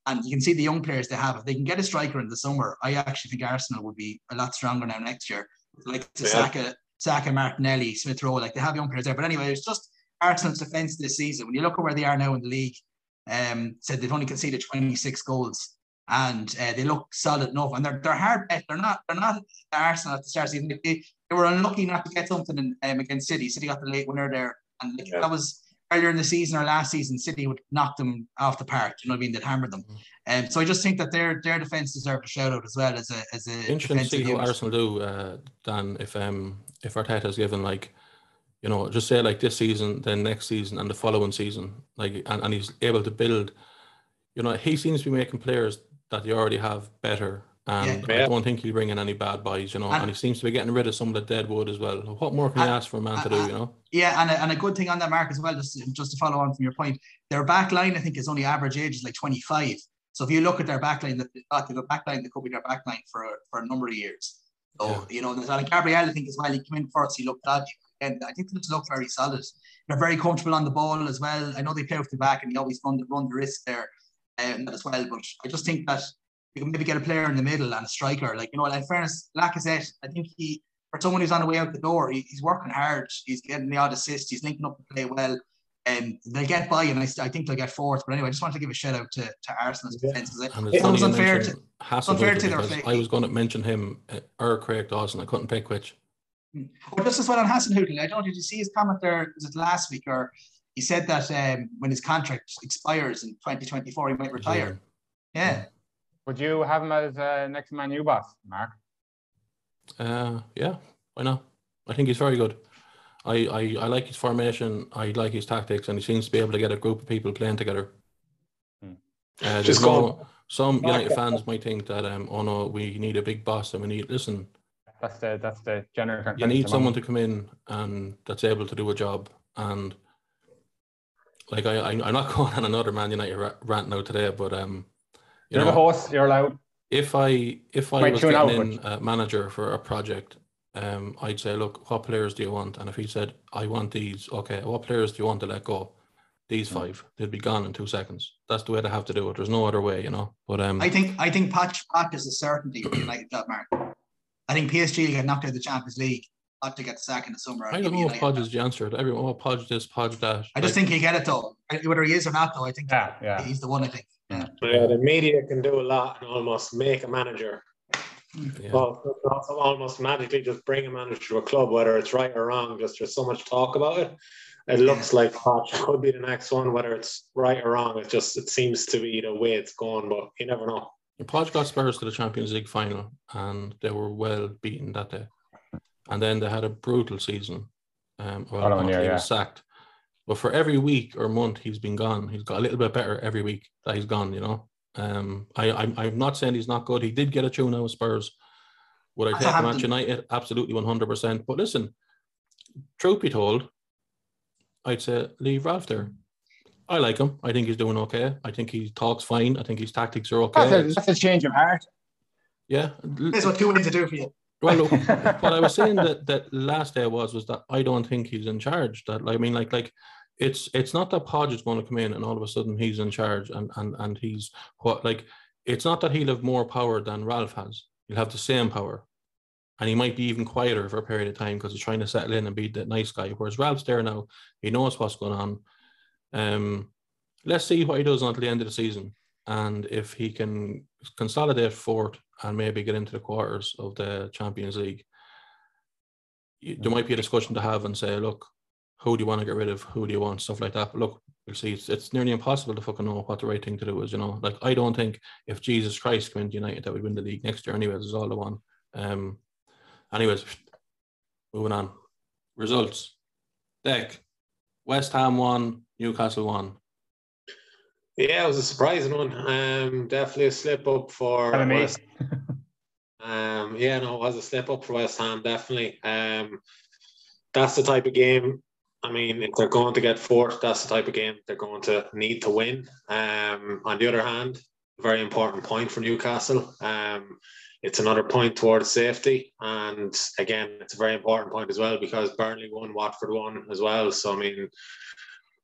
And you can see the young players they have. If they can get a striker in the summer, I actually think Arsenal would be a lot stronger now next year. Like Yeah. Saka, Saka, Martinelli, Smith Rowe, like they have young players there. But anyway, it's just Arsenal's defence this season. When you look at where they are now in the league, um, said they've only conceded 26 goals and uh, they look solid enough. And they're they're hard bet. They're not they're not Arsenal at the start of the season. They, they were unlucky not to get something in, um, against City. City got the late winner there, and like, Yeah. that was earlier in the season or last season. City would knock them off the park. You know what I mean? They'd hammer them. And so I just think that their their defense deserve a shout out as well as a as a Interesting to see how unit. Arsenal do, uh, Dan. If um if Arteta's given like, you know, just say like this season, then next season, and the following season, like, and, and he's able to build. You know, he seems to be making players that they already have better, and Yeah. I don't think he'll bring in any bad boys. You know, And- and he seems to be getting rid of some of the dead wood as well. What more can you ask for a man to do? You know, Yeah, and a, and a good thing on that mark as well, just just to follow on from your point, their back line I think is only average age is like 25. So if you look at their back line, that they've got, they've a back line that could be their back line for a, for a number of years. So Yeah. you know, there's and Gabriel I think as well. He came in first, he looked dodgy, and I think they just look very solid. They're very comfortable on the ball as well. I know they play off the back and they always run the run the risk there um, as well. But I just think that you can maybe get a player in the middle and a striker. Like you know, in fairness, Lacazette, I think he for someone who's on the way out the door, he, he's working hard. He's getting the odd assist. He's linking up the play well. And they'll get by, and I, I think they'll get fourth. But anyway, I just want to give a shout out to, to Arsenal's Yeah. defense. 'cause I- and it it's funny was unfair to unfair to their fake. I was going to mention him uh, or Craig Dawson. I couldn't pick which. But just as well on Hasenhüttl, I don't know, did you see his comment there? Was it last week or he said that um, when his contract expires in 2024, he might retire. Yeah. Would you have him as uh, next Man U boss, Mark? Uh, yeah, why not? I think he's very good. I, I, I like his formation. I like his tactics, and he seems to be able to get a group of people playing together. Hmm. Uh, Just no- going- some United fans might think that um, oh no, we need a big boss, and we need listen. That's the that's the general. You need someone them. to come in and that's able to do a job. And like I, I I'm not [LAUGHS] going on another Man United rant now today, but um, you You're the know, host. You're allowed. if I if I Might was tune getting in a manager for a project, um, I'd say, look, what players do you want? And if he said, I want these, okay, what players do you want to let go? These Hmm. five, they'd be gone in two seconds. That's the way they have to do it. There's no other way, you know. But um, I think I think Patch Patch is a certainty for United job, Mark. I think PSG will get knocked out of the Champions League. Not to get sacked in the summer. I don't know if Podge is the answer. Everyone, oh, Podge this, Podge that. I just Like, think he'll get it though. Whether he is or not, though, I think Yeah, yeah. he's the one. I think. Yeah, yeah, the media can do a lot and almost make a manager. yeah. Well, also almost magically just bring a manager to a club, whether it's right or wrong. Just there's so much talk about it. It looks like Poch could be the next one, whether it's right or wrong. It just it seems to be the way it's going, but you never know. Podge got Spurs to the Champions League final, and they were well beaten that day. And then they had a brutal season. Um, well, Following year, he yeah. was sacked. But for every week or month he's been gone, he's got a little bit better every week that he's gone. You know, um, I, I'm, I'm not saying he's not good. He did get a tune out with Spurs. Would I That's take him at United? Absolutely, one hundred percent. But listen, truth be told, I'd say leave Ralph there. I like him. I think he's doing okay. I think he talks fine. I think his tactics are okay. That's, a, that's a change of heart. yeah. That's what two wins to do for you. Well, look, [LAUGHS] what I was saying that that last day was was that I don't think he's in charge. That like, I mean, like like it's it's not that Podge is going to come in and all of a sudden he's in charge and and and he's what like it's not that he'll have more power than Ralph has. He'll have the same power, and he might be even quieter for a period of time because he's trying to settle in and be the nice guy. Whereas Ralph's there now, he knows what's going on. Um, let's see what he does until the end of the season, and if he can consolidate fourth and maybe get into the quarters of the Champions League, there might be a discussion to have and say, look, who do you want to get rid of? Who do you want? Stuff like that. But look, we'll see. It's, it's nearly impossible to fucking know what the right thing to do is. You know, like I don't think if Jesus Christ into United that we win the league next year. Anyways, is all the one. Um. Anyways, moving on. Results. Dec. West Ham won. Newcastle won. Yeah, it was a surprising one. Um, definitely a slip up for. West. [LAUGHS] Um, yeah, no, it was a slip up for West Ham, definitely. Um, that's the type of game. I mean, if they're going to get fourth, that's the type of game they're going to need to win. Um, on the other hand, very important point for Newcastle. Um, it's another point towards safety, and again, it's a very important point as well because Burnley won, Watford won as well. So I mean,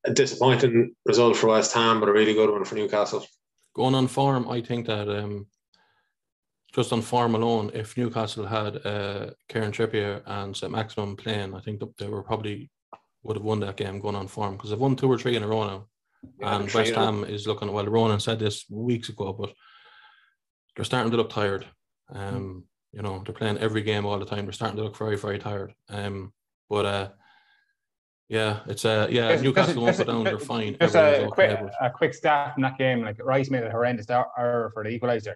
a disappointing result for West Ham, but a really good one for Newcastle. Going on form, I think that um, just on form alone, if Newcastle had uh, Kieran Trippier and St. Maximum playing, I think they were probably would have won that game going on form because they've won two or three in a row now. Yeah, and West Ham is looking well. Ronan said this weeks ago, but they're starting to look tired. Um, you know, they're playing every game all the time. They're starting to look very, very tired. Um, but uh, yeah, it's uh, yeah, just, Newcastle won't go down. They're [LAUGHS] fine. Just a quick, a quick stat from that game. Like Rice made a horrendous error for the equaliser,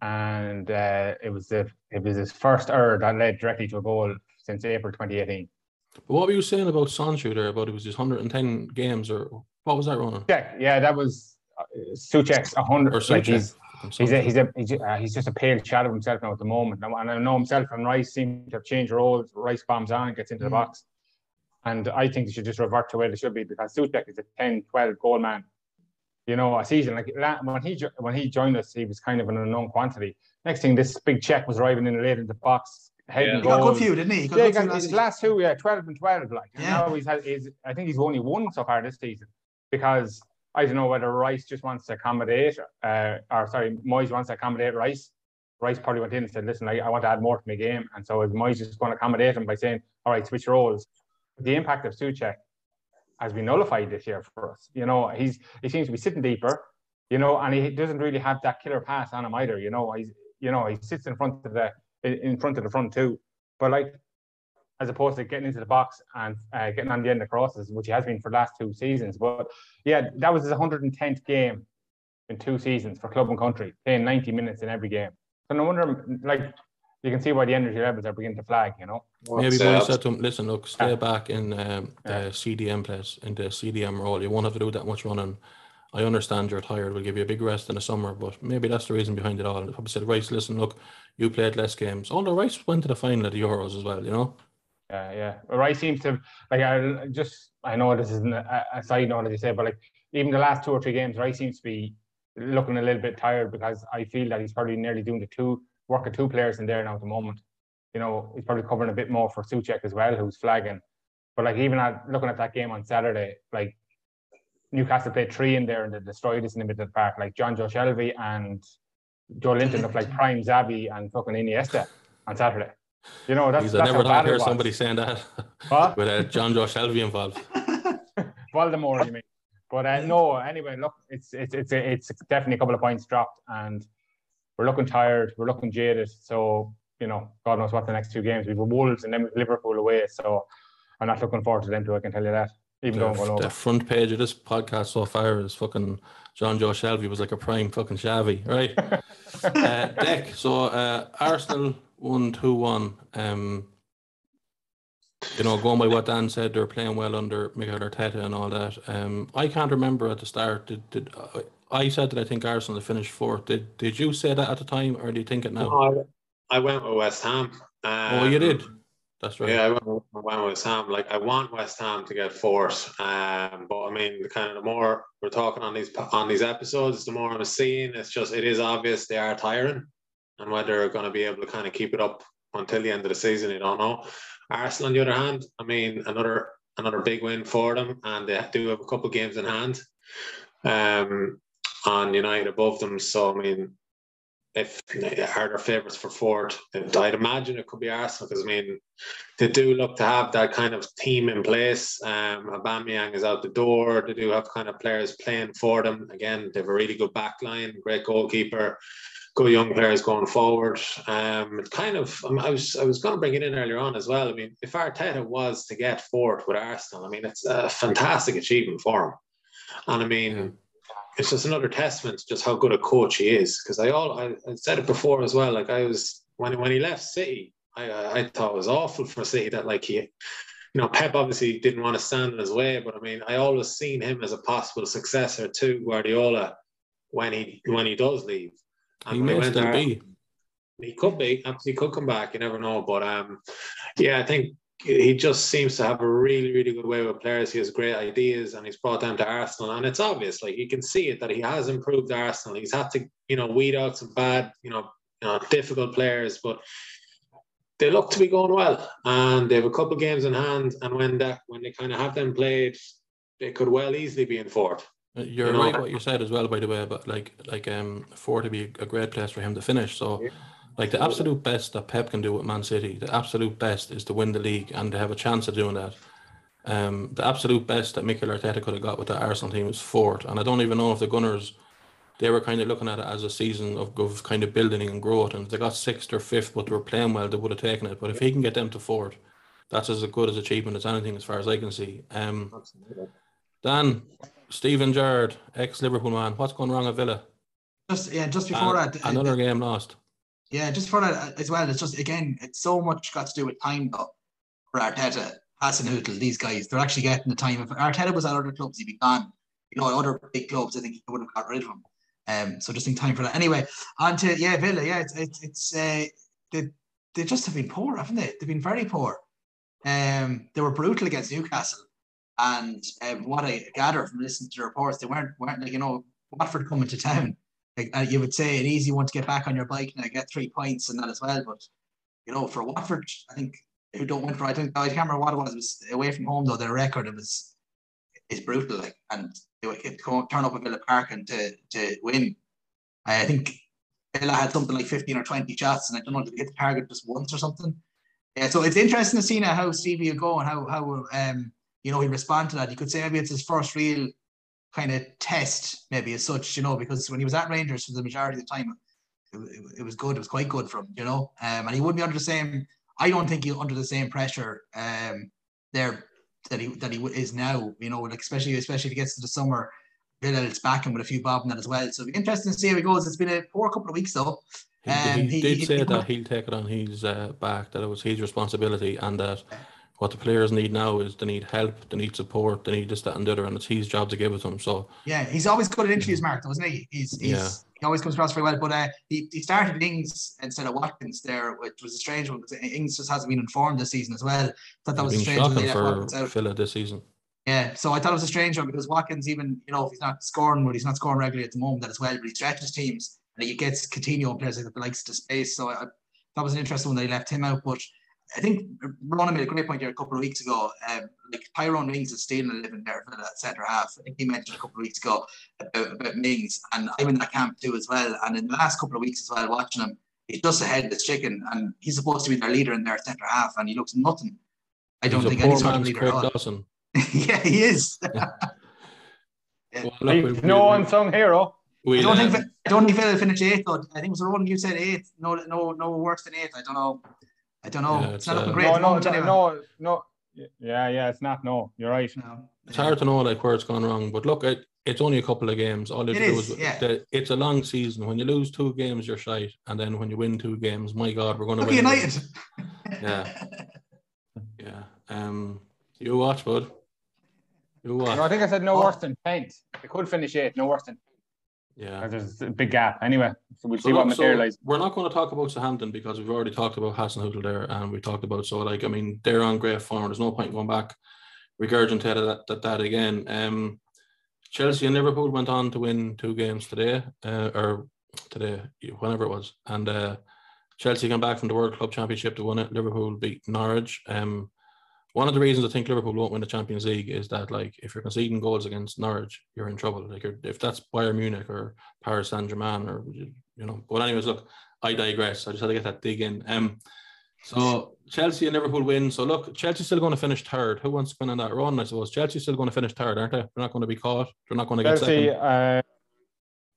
and uh, it was the it was his first error that led directly to a goal since April 2018. But what were you saying about Soucek there? About it was just 110 games, or what was that, Ronan? Yeah, yeah, that was uh, Soucek's 100. Or like he's, he's a, he's a, he's, a, uh, he's just a pale shadow of himself now at the moment. And I know himself and Rice seem to have changed roles. Rice bombs on, and gets into the mm. box. And I think they should just revert to where they should be because Soucek is a 10, 12 goal man. You know, a season like when he when he joined us, he was kind of an unknown quantity. Next thing, this big check was arriving in late in the box, head yeah. He got good few, didn't he? he got yeah, he got, his last two, yeah, 12 and 12. Like, yeah. now he's had, he's, I think he's only won so far this season because I don't know whether Rice just wants to accommodate, uh, or sorry, Moyes wants to accommodate Rice. Rice probably went in and said, listen, I, I want to add more to my game. And so is Moyes just going to accommodate him by saying, all right, switch roles. The impact of Soucek has been nullified this year for us. You know, he's he seems to be sitting deeper, you know, and he doesn't really have that killer pass on him either. You know, he's you know, he sits in front of the in front of the front two. But like, as opposed to getting into the box and uh, getting on the end of crosses, which he has been for the last two seasons. But yeah, that was his 110th game in two seasons for club and country, playing 90 minutes in every game. So no wonder, like, you can see why the energy levels are beginning to flag, you know. Maybe Boy said to him, listen, look, stay yeah. back in um, the yeah. CDM place, in the CDM role. You won't have to do that much running. I understand you're tired. We'll give you a big rest in the summer, but maybe that's the reason behind it all. And probably said, Rice, listen, look, you played less games. Although Rice went to the final of the Euros as well, you know. Yeah, yeah. Rice seems to like. I just I know this isn't a, a side note as you say, but like even the last two or three games, Rice seems to be looking a little bit tired because I feel that he's probably nearly doing the two work of two players in there now at the moment. You know, he's probably covering a bit more for Soucek as well, who's flagging. But like even at looking at that game on Saturday, like Newcastle played three in there and they destroyed us in the middle of the park, like Jonjo Shelvey and Joelinton looked like prime Xavi and fucking Iniesta on Saturday. You know, that's, that's I never thought hear somebody saying that [LAUGHS] what? [LAUGHS] with uh, Jonjo Shelvey involved. [LAUGHS] Voldemort, you mean? But uh, no, anyway, look, it's it's it's it's definitely a couple of points dropped, and we're looking tired, we're looking jaded. So you know, God knows what the next two games. We've Wolves and then Liverpool away. So I'm not looking forward to them too. I can tell you that. Even the, though the front page of this podcast so far is fucking Jonjo Shelvey was like a prime fucking Xavi, right? [LAUGHS] uh, Dec. So uh, Arsenal one two one. Um, you know, going by what Dan said, they're playing well under Mikel Arteta and all that. Um, I can't remember at the start. Did, did uh, I said that I think Arsenal finished fourth? Did Did you say that at the time, or do you think it now? No, I, I went with West Ham. Um, oh, you did. That's right. Yeah, I went, I went with West Ham. Like I want West Ham to get fourth, um, but I mean, the kind of the more we're talking on these on these episodes, the more I'm seeing. It's just it is obvious they are tiring, and whether they're going to be able to kind of keep it up until the end of the season, you don't know. Arsenal, on the other hand, I mean, another another big win for them, and they do have a couple of games in hand. Um, on United above them, so I mean, if are their favourites for fourth. I'd imagine it could be Arsenal because I mean they do look to have that kind of team in place. Um, Aubameyang is out the door. They do have kind of players playing for them. Again, they have a really good back line, great goalkeeper, good young players going forward. Um, kind of I was I was going to bring it in earlier on as well. I mean, if Arteta was to get fourth with Arsenal, I mean it's a fantastic achievement for him. And I mean it's just another testament to just how good a coach he is. Because I all I, I, said it before as well. Like I was when when he left City, I I thought it was awful for City that like he, you know, Pep obviously didn't want to stand in his way. But I mean, I always seen him as a possible successor to Guardiola when he when he does leave. And he may still be. He could be. absolutely could come back. You never know. But um, yeah, I think he just seems to have a really, really good way with players. He has great ideas and he's brought them to Arsenal. And it's obvious, like you can see it that he has improved Arsenal. He's had to, you know, weed out some bad, you know, you know difficult players, but they look to be going well. And they have a couple games in hand. And when that when they kind of have them played, they could well easily be in fourth. Uh, you're You know- right what you said as well, by the way, but like like um four to be a great place for him to finish. So Yeah. Like the absolute best that Pep can do with Man City, the absolute best is to win the league and to have a chance of doing that. Um, the absolute best that Mikel Arteta could have got with the Arsenal team was fourth, and I don't even know if the Gunners they were kind of looking at it as a season of, of kind of building and growth, and if they got sixth or fifth, but they were playing well, they would have taken it. But if he can get them to fourth, that's as good as achievement as anything, as far as I can see. Um, Dan, Steven Gerrard, ex Liverpool man, what's going wrong at Villa? Just yeah, just before And that, another game lost. Yeah, just for that uh, as well. It's just again, it's so much got to do with time though. For Arteta, Hasenhüttl, these guys, they're actually getting the time. If Arteta was at other clubs, he'd be gone. You know, other big clubs, I think he would have got rid of him. Um, so just in time for that. Anyway, on to yeah, Villa. Yeah, it's it's, it's uh, they they just have been poor, haven't they? They've been very poor. Um, they were brutal against Newcastle, and um, what I gather from listening to the reports, they weren't weren't like you know Watford coming to town like uh, you would say an easy one to get back on your bike and get three points and that as well. But you know, for Watford, I think who don't win for I think I can't remember what it was. It was away from home though. Their record it was is brutal. Like and they would turn up at Villa Park and to to win. I think Villa had something like fifteen or twenty shots, and I don't know they hit the target just once or something. Yeah, so it's interesting to see now how Stevie will go and how how um you know he respond to that. You could say maybe it's his first real kind of test, maybe as such, you know, because when he was at Rangers for the majority of the time, it, it, it was good. It was quite good for him, you know. Um, and he wouldn't be under the same. I don't think he's under the same pressure um, there that he that he is now. You know, like especially especially if he gets to the summer, Villa it's back him with a few bob and that as well. So it'll be interesting to see how he goes. It's been a poor couple of weeks though. He, Um, he he- did he- say that he'll take it on his uh, back, that it was his responsibility, and that what the players need now is they need help, they need support, they need this, that, and the other, and it's his job to give it to them. So Yeah, he's always good at interviews, Mark, wasn't he? He's, he's Yeah. he always comes across very well. But uh, he, he started Ings instead of Watkins there, which was a strange one because Ings just hasn't been informed this season as well. Thought that was a strange one. They shocking left for. Villa this season. Yeah, so I thought it was a strange one because Watkins, even you know, if he's not scoring, well, he's not scoring regularly at the moment as well, but he stretches teams and he gets Coutinho and players like the likes to space. So I, that was an interesting one that he left him out. But I think Ronan made a great point here a couple of weeks ago. Um, like Tyrone Mings is stealing a living there for that centre half. I think he mentioned a couple of weeks ago about, about Mings, and I'm in that camp too as well. And in the last couple of weeks as well, watching him, he's just ahead of this chicken, and he's supposed to be their leader in their centre half, and he looks nothing. I don't He's think any poor sort of leader Craig at all. Dawson. [LAUGHS] yeah, he is. [LAUGHS] Well, look, He's no unsung hero. I we'll, don't um, think I don't think Villa finished eighth though. I think it was the one you said eighth. No, no, no worse than eighth. I don't know. I don't know. Yeah, it's, it's, not looking uh, great. No, at the no, moment no, anyway. no, no. Yeah, yeah, it's not. No, you're right. No. It's hard to know like where it's gone wrong, but look, it, it's only a couple of games. All you It do is, is yeah. the, it's a long season. When you lose two games, you're shite, and then when you win two games, my God, we're going to win. United. Yeah. Yeah. Um. You watch, bud. You watch. No, I think I said no Oh. worse than tenth. They could finish eighth. No worse than. Yeah. There's a big gap. Anyway, so we'll So see what look, so materializes. we're not going to talk about Southampton because we've already talked about Hassan there, and we talked about so like I mean they're on great form. There's no point going back regurgitating that, that that again. Um, Chelsea and Liverpool went on to win two games today, uh, or today, whenever it was, and uh, Chelsea came back from the World Club Championship to win it. Liverpool beat Norwich. Um, one of the reasons I think Liverpool won't win the Champions League is that like if you're conceding goals against Norwich, you're in trouble. Like you're, if that's Bayern Munich or Paris Saint Germain or you know. But anyways, look, I digress. I just had to get that dig in. Um, so Chelsea and Liverpool win. So look, Chelsea's still going to finish third. Who wants to win on that run? I suppose Chelsea's still going to finish third, aren't they? They're not going to be caught. They're not going to get second. uh,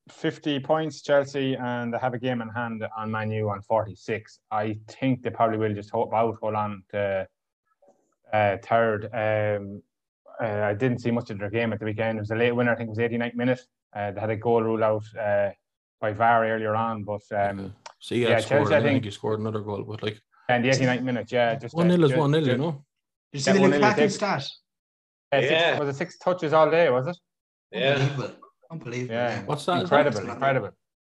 50 points, Chelsea, and they have a game in hand on Manu on 46. I think they probably will just hope out, hold on to uh, third. Um, uh, I didn't see much of their game at the weekend. It was a late winner, I think it was 89th minute. Uh, they had a goal rule out uh, by VAR earlier on, but um, See, yeah, yeah, scored. Chelsea, I I think think- he scored another goal, but like and the 89th minute, yeah, just one nil is just- one nil, you know. Did you see the Yeah, one nil Lukaku takes- stat? uh, six- Yeah. was it six touches all day? Was it? Yeah. Unbelievable. Unbelievable. Yeah. Yeah. What's that? incredible, that? incredible.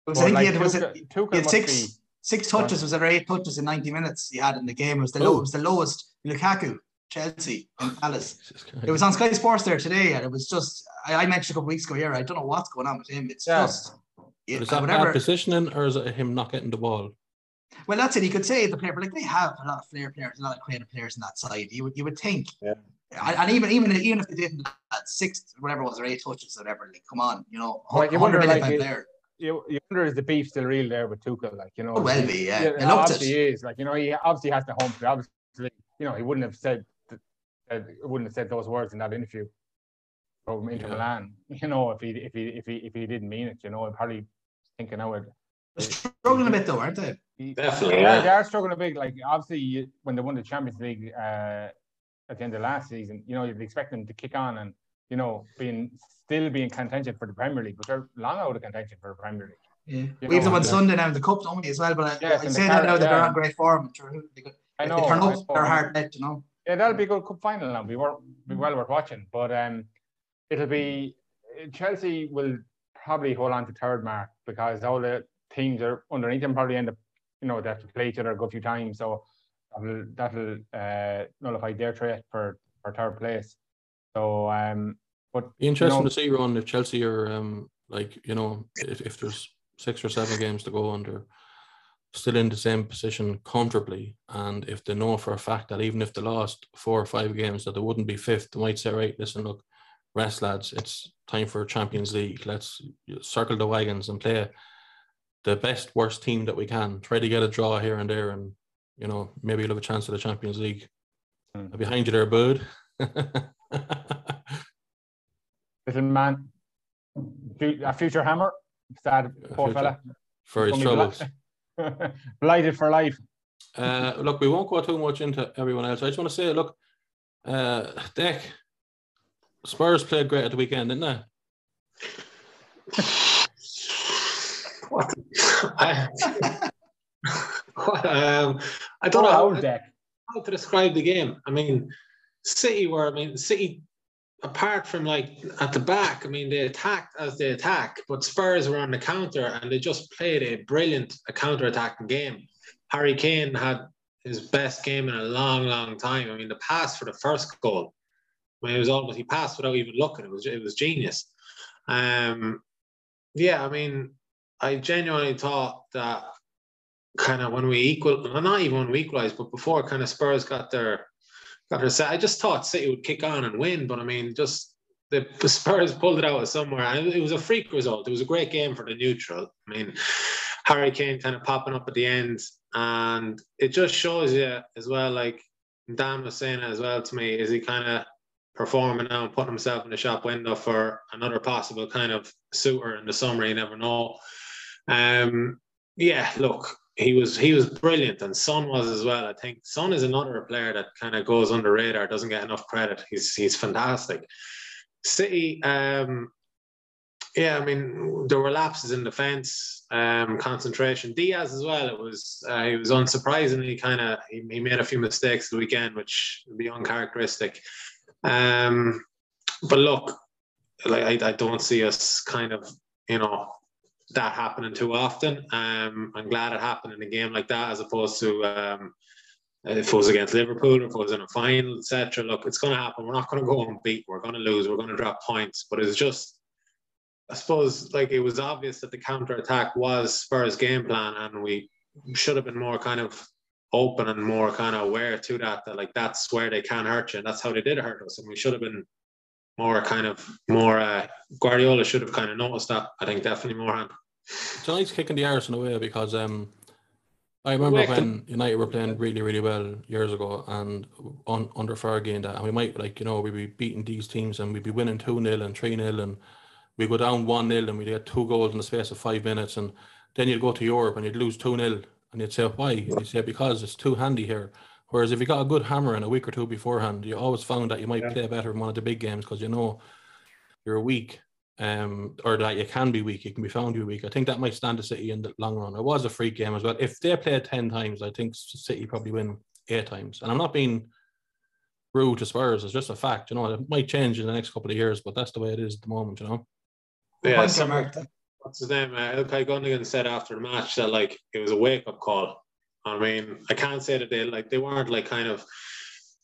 Was But I think like, he had, was Tuchel- it, Tuchel he had six, be- Six touches was there eight touches in 90 minutes he had in the game. It was the, Oh. low, it was the lowest. Lukaku, Chelsea, and Palace. It was on Sky Sports there today, and it was just. I, I mentioned a couple weeks ago here. I don't know what's going on with him. It's Yeah. just. Yeah, But is that whatever. bad positioning or is it him not getting the ball? Well, that's it. You could say the player, but like they have a lot of flair players, a lot of creative players on that side. You would you would think. Yeah. And, and even even even if they didn't at six whatever it was or eight touches or whatever, like come on, you know, Like, you wonder, million like, pound it- You, you wonder is the beef still real there with Tuchel? Like you know, Could well be, yeah. Yeah, It obviously it. he is. Like you know, he obviously has the home. field. Obviously, you know, he wouldn't have said, th- uh, wouldn't have said those words in that interview from Inter Yeah. Milan. [LAUGHS] You know, if he if he if he if he didn't mean it, you know, I'm probably thinking I would. They're struggling a bit though, aren't they? Definitely, they, yeah. are, they are struggling a bit. Like obviously, you, when they won the Champions League uh, at the end of last season, you know, you'd expect them to kick on and you know, being still being in contention for the Premier League, but they're long out of contention for the Premier League. Yeah. You we have know, them on. Sunday now in the cup, don't we, as well? But I, Yes, I in say that now Cardiff, that they're on great form. Sure, They, could- I know. they turn I up, they're hard bet, you know. Yeah, that'll be a good cup final now. Be, wor- be well worth watching. But um, it'll be Chelsea will probably hold on to third mark because all the teams are underneath them probably end up, you know, they have to play each other a good few times. So that'll that'll uh, nullify their threat for, for third place. So um, but interesting know- to see, Ron, if Chelsea are um like you know if, if there's six or seven games to go they're still in the same position comfortably, and if they know for a fact that even if they lost four or five games that they wouldn't be fifth, they might say, right, listen, look, rest lads, it's time for Champions League. Let's circle the wagons and play the best worst team that we can. Try to get a draw here and there, and you know maybe you'll have a chance at the Champions League. Hmm. Behind you there, bud. [LAUGHS] little man, a future hammer, sad poor future- fella, for his troubles. [LAUGHS] [LAUGHS] bli- blighted for life. Uh, look, we won't go too much into everyone else. I just want to say, look, uh, Dec, Spurs played great at the weekend, didn't they? What? I, what, um, I don't know Oh, how, Dec. how to describe the game. I mean, City were, I mean, City, apart from like at the back, I mean, they attacked as they attack, but Spurs were on the counter and they just played a brilliant counter attacking game. Harry Kane had his best game in a long, long time. I mean, the pass for the first goal, I mean, it was almost he passed without even looking. It was it was genius. Um, yeah, I mean, I genuinely thought that kind of when we equal, well, not even when we equalized, but before kind of Spurs got their got their set, I just thought City would kick on and win. But I mean, just the, Spurs pulled it out of somewhere, and it, it was a freak result. It was a great game for the neutral. I mean, Harry Kane kind of popping up at the end, and it just shows you as well. Like Dan was saying as well to me, is he kind of performing now and putting himself in the shop window for another possible kind of suitor in the summer. You never know. Um, yeah, look, he was he was brilliant, and Son was as well. I think Son is another player that kind of goes under radar, doesn't get enough credit. He's he's fantastic. City, um, yeah, I mean there were lapses in defence, um, concentration. Dias as well. It was uh, he was unsurprisingly kind of he, he made a few mistakes the weekend, which would be uncharacteristic. Um, but look, like I, I don't see us kind of you know that happening too often. Um, I'm glad it happened in a game like that as opposed to um, if it was against Liverpool or if it was in a final, etc. Look, it's going to happen. We're not going to go unbeat. We're going to lose. We're going to drop points. But it's just, I suppose, like it was obvious that the counter attack was Spurs' game plan, and we should have been more kind of open and more kind of aware to that. That like that's where they can hurt you, and that's how they did hurt us. And we should have been more kind of more. Uh, Guardiola should have kind of noticed that. I think definitely more Tonight's kicking the arse in a way because um, I remember Wicked. when United were playing really, really well years ago and on under Fergie and that, and we might like you know we'd be beating these teams and we'd be winning two 0 and three 0 and we go down one 0 and we'd get two goals in the space of five minutes and then you'd go to Europe and you'd lose two 0 and you'd say why? And you'd say because it's too handy here. Whereas if you got a good hammer in a week or two beforehand, you always found that you might Yeah. play better in one of the big games because you know you're a weak um, or that you can be weak, you can be found to be weak. I think that might stand to City in the long run. It was a freak game as well. If they played 10 times, I think City probably win eight times. And I'm not being rude to Spurs, it's just a fact. You know, it might change in the next couple of years, but that's the way it is at the moment, you know. Yeah, Point some- what's his name? Uh, Ilkay Gundogan said after the match that like it was a wake up call. I mean, I can't say that they like they weren't like kind of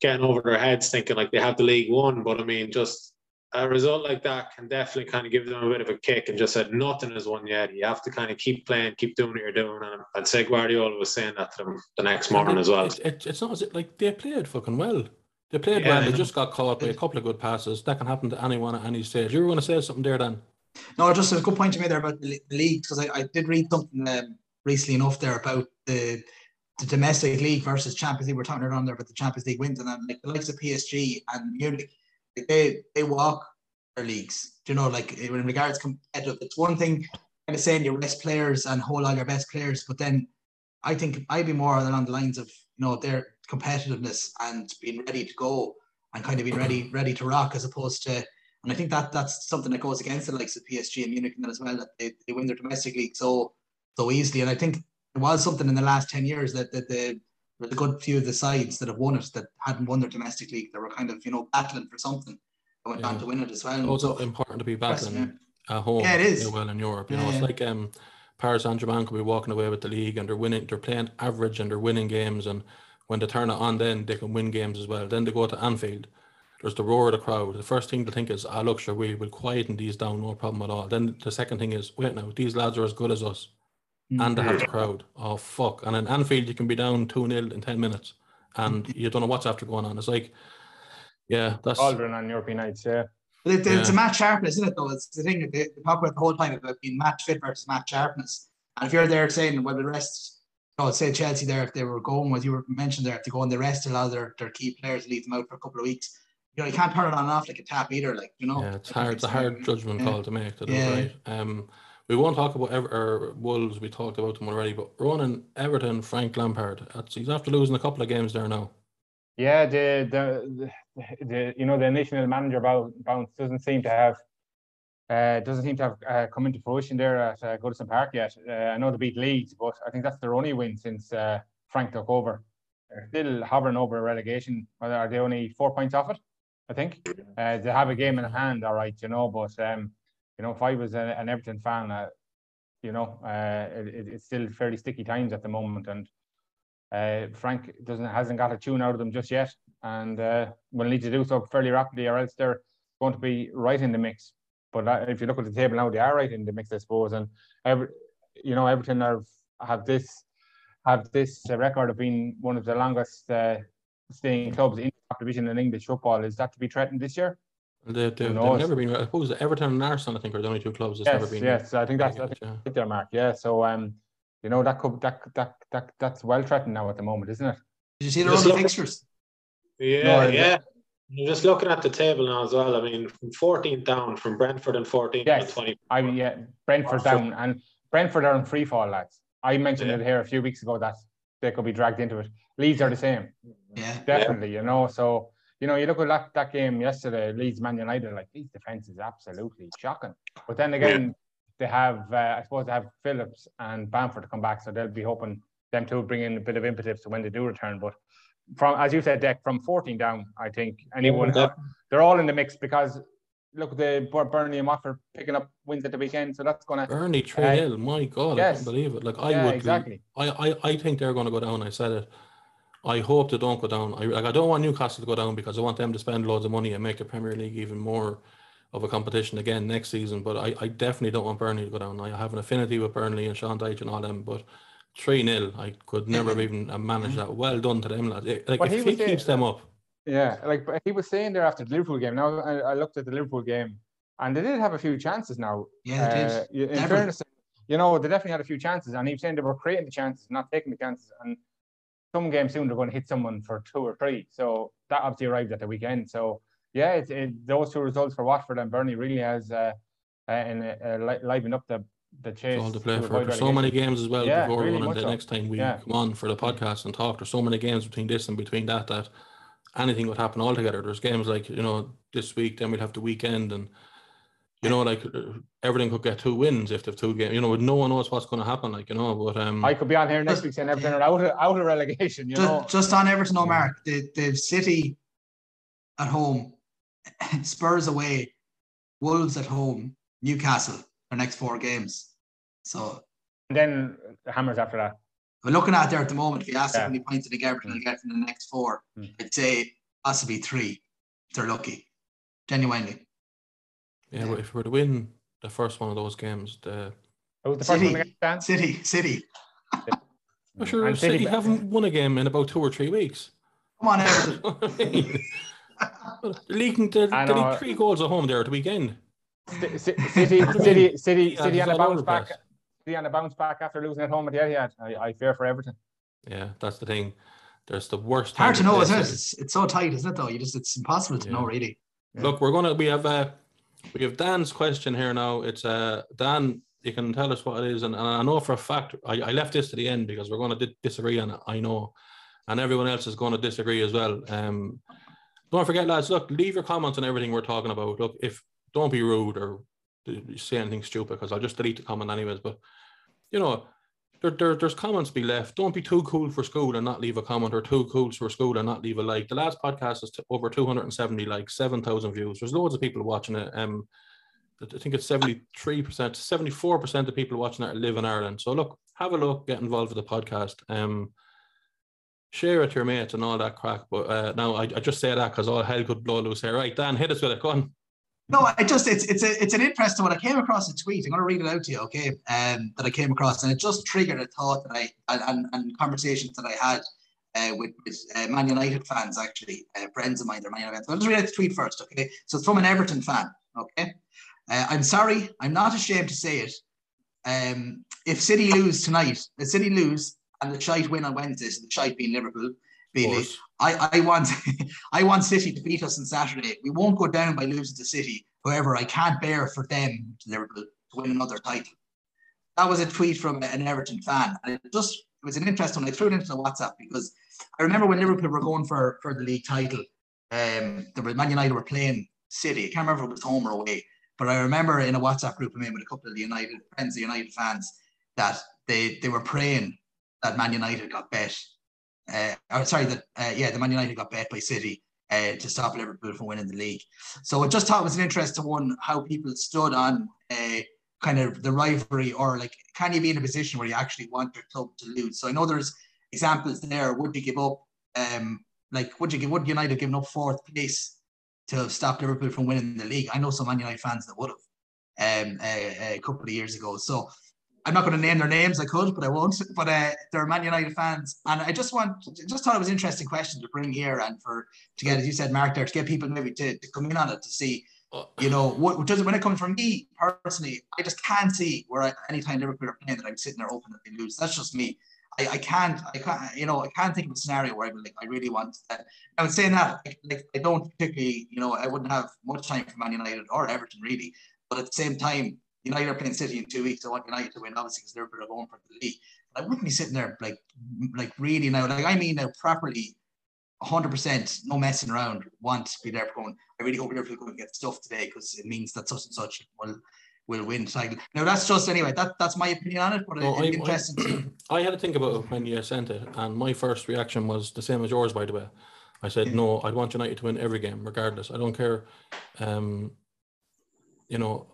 getting over their heads thinking like they have the league won, but I mean, just a result like that can definitely kind of give them a bit of a kick and just said nothing is won yet. You have to kind of keep playing, keep doing what you're doing. And I'd say Guardiola was saying that to them the next morning as well. It's, it, it's not as it, like they played fucking well. They played yeah, well. They just got caught by a couple of good passes. That can happen to anyone at any stage. You were going to say something there, Dan? No, just a good point you made there about the league because I, I did read something um, recently enough there about the the domestic league versus Champions League. We're talking around there about the Champions League wins, and then like the likes of PSG and Munich, they they walk their leagues. Do you know, like eh, in regards competitive, eh, it's one thing kind of saying you rest players and hold all your best players, but then I think I'd be more along the lines of you know their competitiveness and being ready to go and kind of being ready ready to rock as opposed to and I think that that's something that goes against the likes of PSG and Munich and that as well that they, they win their domestic league so so easily and I think it was something in the last 10 years that, that the there's a good few of the sides that have won it that hadn't won their domestic league. They were kind of, you know, battling for something. They went yeah. on to win it as well. Also so, important to be battling yeah. at home. Yeah, it is. Well in Europe. You yeah, know, it's like um Paris Saint Germain could be walking away with the league and they're winning they're playing average and they're winning games and when they turn it on then they can win games as well. Then they go to Anfield. There's the roar of the crowd. The first thing to think is, ah, look, sure, we will quieten these down, no problem at all. Then the second thing is, wait now, these lads are as good as us and they have the crowd. Oh fuck! And in Anfield, you can be down two 0 in ten minutes, and [LAUGHS] you don't know what's after going on. It's like, yeah, that's Aldrin on European nights, yeah. But it, it's a match sharpness, isn't it? Though it's the thing that they, they talk about the whole time about being match fit versus match sharpness. And if you're there saying, well, the rest, you know, say Chelsea there, if they were going, as you were mentioned there, if they go and the rest a lot of their, their key players, leave them out for a couple of weeks. You know, you can't turn it on and off like a tap either. Like you know, yeah, it's hard. It's a hard judgment yeah. call to make. To do, yeah. right. Um, we won't talk about Ever- Wolves. We talked about them already, but Ronan Everton, Frank Lampard. That's, he's after losing a couple of games there now. Yeah, the the, the, the you know the initial manager bounce doesn't seem to have uh, doesn't seem to have uh, come into fruition there at uh, Goodison Park yet. Uh, I know they beat Leeds, but I think that's their only win since uh, Frank took over. They're still hovering over relegation. Are they only four points off it? I think uh, they have a game in hand, all right, you know. But um, you know, if I was a, an Everton fan, uh, you know, uh, it, it's still fairly sticky times at the moment, and uh, Frank doesn't hasn't got a tune out of them just yet, and uh, will need to do so fairly rapidly, or else they're going to be right in the mix. But uh, if you look at the table now, they are right in the mix, I suppose, and every, you know, Everton have have this have this record of being one of the longest uh, staying clubs in the top division in English football. Is that to be threatened this year? They, have never been. I suppose Everton and Arsenal, I think, are the only two clubs that's yes, never been. Yes, I think that's, I think yeah. their mark. Yeah, so um, you know that could that that that that's well threatened now at the moment, isn't it? Did you see the other fixtures? Yeah, no, yeah. You're just looking at the table now as well. I mean, from 14 down, from Brentford and 14 yes, to 20. I mean, yeah, Brentford down and Brentford are in free fall, lads. I mentioned yeah. it here a few weeks ago that they could be dragged into it. Leeds are the same. Yeah, definitely. Yeah. You know, so you know, you look at that, that game yesterday, Leeds Man United, like these defense is absolutely shocking. But then again, yeah. they have, uh, I suppose, they have Phillips and Bamford to come back, so they'll be hoping them to bring in a bit of impetus when they do return. But from, as you said, Dec, from 14 down, I think anyone, yeah. they're all in the mix because look, the Burnley and Watford picking up wins at the weekend, so that's gonna Burnley three uh, My God, yes. I can't believe it. Like I yeah, would exactly. Be, I, I I think they're going to go down. I said it. I hope they don't go down. I like I don't want Newcastle to go down because I want them to spend loads of money and make the Premier League even more of a competition again next season. But I, I definitely don't want Burnley to go down. I have an affinity with Burnley and Sean Dyche and all them, but three 0 I could never have even manage that. Well done to them lads. Like but if he, he keeps them up. Yeah, like he was saying there after the Liverpool game. Now I, I, looked at the Liverpool game, and they did have a few chances. Now, yeah, uh, in Never. fairness, you know they definitely had a few chances, and he was saying they were creating the chances, not taking the chances, and some games soon they're going to hit someone for two or three. So that obviously arrived at the weekend. So yeah, it, it, those two results for Watford and Burnley really has uh, uh, and uh, livened up the the chase. All to play for. There's so many games as well yeah, before really one, and the next time we yeah. come on for the podcast and talk. There's so many games between this and between that that anything would happen altogether. There's games like you know this week, then we'll have the weekend and you know, like uh, everything could get two wins if they've two games. You know, no one knows what's going to happen. Like you know, but um, I could be on here next week saying Everton are out of out of relegation. You just, know, just on Everton, no mark. The the City at home, [LAUGHS] Spurs away, Wolves at home, Newcastle. their next four games. So And then the Hammers after that. we're looking at there at the moment. If you ask Yeah. how many points did Everton will get from the next four, Mm. I'd say possibly three. If they're lucky, genuinely. Yeah, but if we were to win the first one of those games, the Who was the first City. one against Dan? City, City. well, [LAUGHS] sure, And City, City- haven't won a game in about two or three weeks. Come on, Everton. I [LAUGHS] mean, well, they're leaking, they I they three goals at home there at the weekend. C- C- [LAUGHS] City, City, City, Yeah, City it's on a bounce back. place. City on a bounce back after losing at home at the Etihad. I, I fear for Everton. Yeah, that's the thing. There's the worst. Hard to know, isn't it? It's, it's so tight, isn't it? Though you just it's impossible to Yeah. know really. Yeah. Look, we're gonna we have uh we have Dan's question here now. It's uh Dan, you can tell us what it is, and, and I know for a fact I, I left this to the end because we're gonna di- disagree on it. I know, and everyone else is going to disagree as well. Um, don't forget, lads. Look, leave your comments on everything we're talking about. Look, if don't be rude or say anything stupid because I'll just delete the comment anyways. But you know. There, there, there's comments be left. Don't be too cool for school and not leave a comment, or too cool for school and not leave a like. The last podcast is t- over 270 likes, 7,000 views. There's loads of people watching it. Um, I think it's 73%, 74% of people watching it live in Ireland. So look, have a look, get involved with the podcast. Um, share it to your mates and all that crack. But uh, now I, I just say that because all hell could blow loose here. Right, Dan, hit us with it. Go on. No, I just it's it's a it's an interesting one. I came across a tweet. I'm going to read it out to you, okay? Um, that I came across, and it just triggered a thought that I and and, conversations that I had uh, with, with uh, Man United fans, actually, uh, friends of mine. They're Man United. I'll just read out the tweet first, okay? So it's from an Everton fan, okay? Uh, I'm sorry, I'm not ashamed to say it. Um, if City lose tonight, if City lose and the shite win on Wednesday, so the shite being Liverpool, I, I want [LAUGHS] I want City to beat us on Saturday. We won't go down by losing to City. However, I can't bear for them to Liverpool to win another title. That was a tweet from an Everton fan. And it just it was an interesting one. I threw it into the WhatsApp because I remember when Liverpool were going for, for the league title, um, the Man United were playing City. I can't remember if it was home or away, but I remember in a WhatsApp group I'm in with a couple of the United friends, the United fans, that they they were praying that Man United got bet uh, or sorry, that uh, yeah, the Man United got bet by City uh, to stop Liverpool from winning the league. So I just thought it was an interesting one how people stood on uh, kind of the rivalry, or like, can you be in a position where you actually want your club to lose? So I know there's examples there. Would you give up? Um, like, would you give? Would United have given up fourth place to stop Liverpool from winning the league? I know some Man United fans that would have um, a, a couple of years ago. So I'm not going to name their names. I could, but I won't. [LAUGHS] But uh, they're Man United fans, and I just want, just thought it was an interesting question to bring here, and for to get, as you said, Mark, there to get people maybe to, to come in on it to see, you know, what does it when it comes from me personally, I just can't see where I, anytime Liverpool are playing that I'm sitting there hoping that they lose. That's just me. I, I can't, I can't, you know, I can't think of a scenario where be like, I really want that. I would say that, like, like, I don't particularly, you know, I wouldn't have much time for Man United or Everton really, but at the same time, United are playing City in two weeks. I want United to win, obviously, because Liverpool are going for the league. But I wouldn't be sitting there like, like really now, like I mean now properly, hundred percent, no messing around. Want to be there for going. I really hope Liverpool go and get stuff today because it means that such and such will will win title. Now that's just anyway. That that's my opinion on it, but it's I- interesting. to, [CLEARS THROAT] I had to think about it when you sent it, and my first reaction was the same as yours, by the way. I said, Yeah. no, I'd want United to win every game, regardless. I don't care. Um, you know,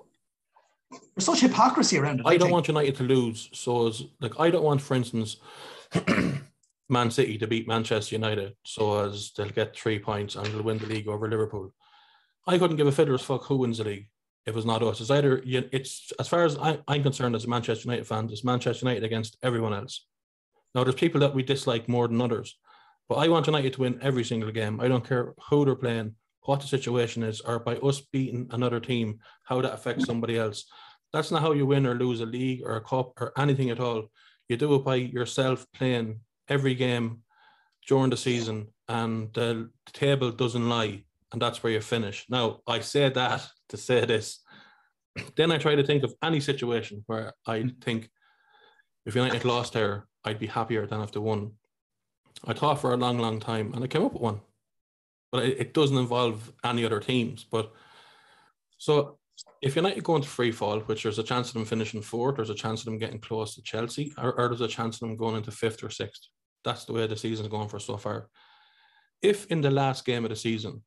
there's such hypocrisy around it. I don't think. want United to lose. So, as like, I don't want, for instance, [CLEARS THROAT] Man City to beat Manchester United, so as they'll get three points and they'll win the league over Liverpool. I couldn't give a fiddler's fuck who wins the league. If it's not us, it's either it's as far as I, I'm concerned as a Manchester United fan, it's Manchester United against everyone else. Now, there's people that we dislike more than others, but I want United to win every single game. I don't care who they're playing, what the situation is, or by us beating another team, how that affects somebody else. That's not how you win or lose a league or a cup or anything at all. You do it by yourself playing every game during the season, and the table doesn't lie, and that's where you finish. Now, I say that [LAUGHS] to say this. Then I try to think of any situation where I think if United lost there, I'd be happier than if they won. I thought for a long, long time, and I came up with one, but it, it doesn't involve any other teams. But so if United go into free fall, which there's a chance of them finishing fourth, there's a chance of them getting close to Chelsea, or, or there's a chance of them going into fifth or sixth. That's the way the season's going for so far. If in the last game of the season,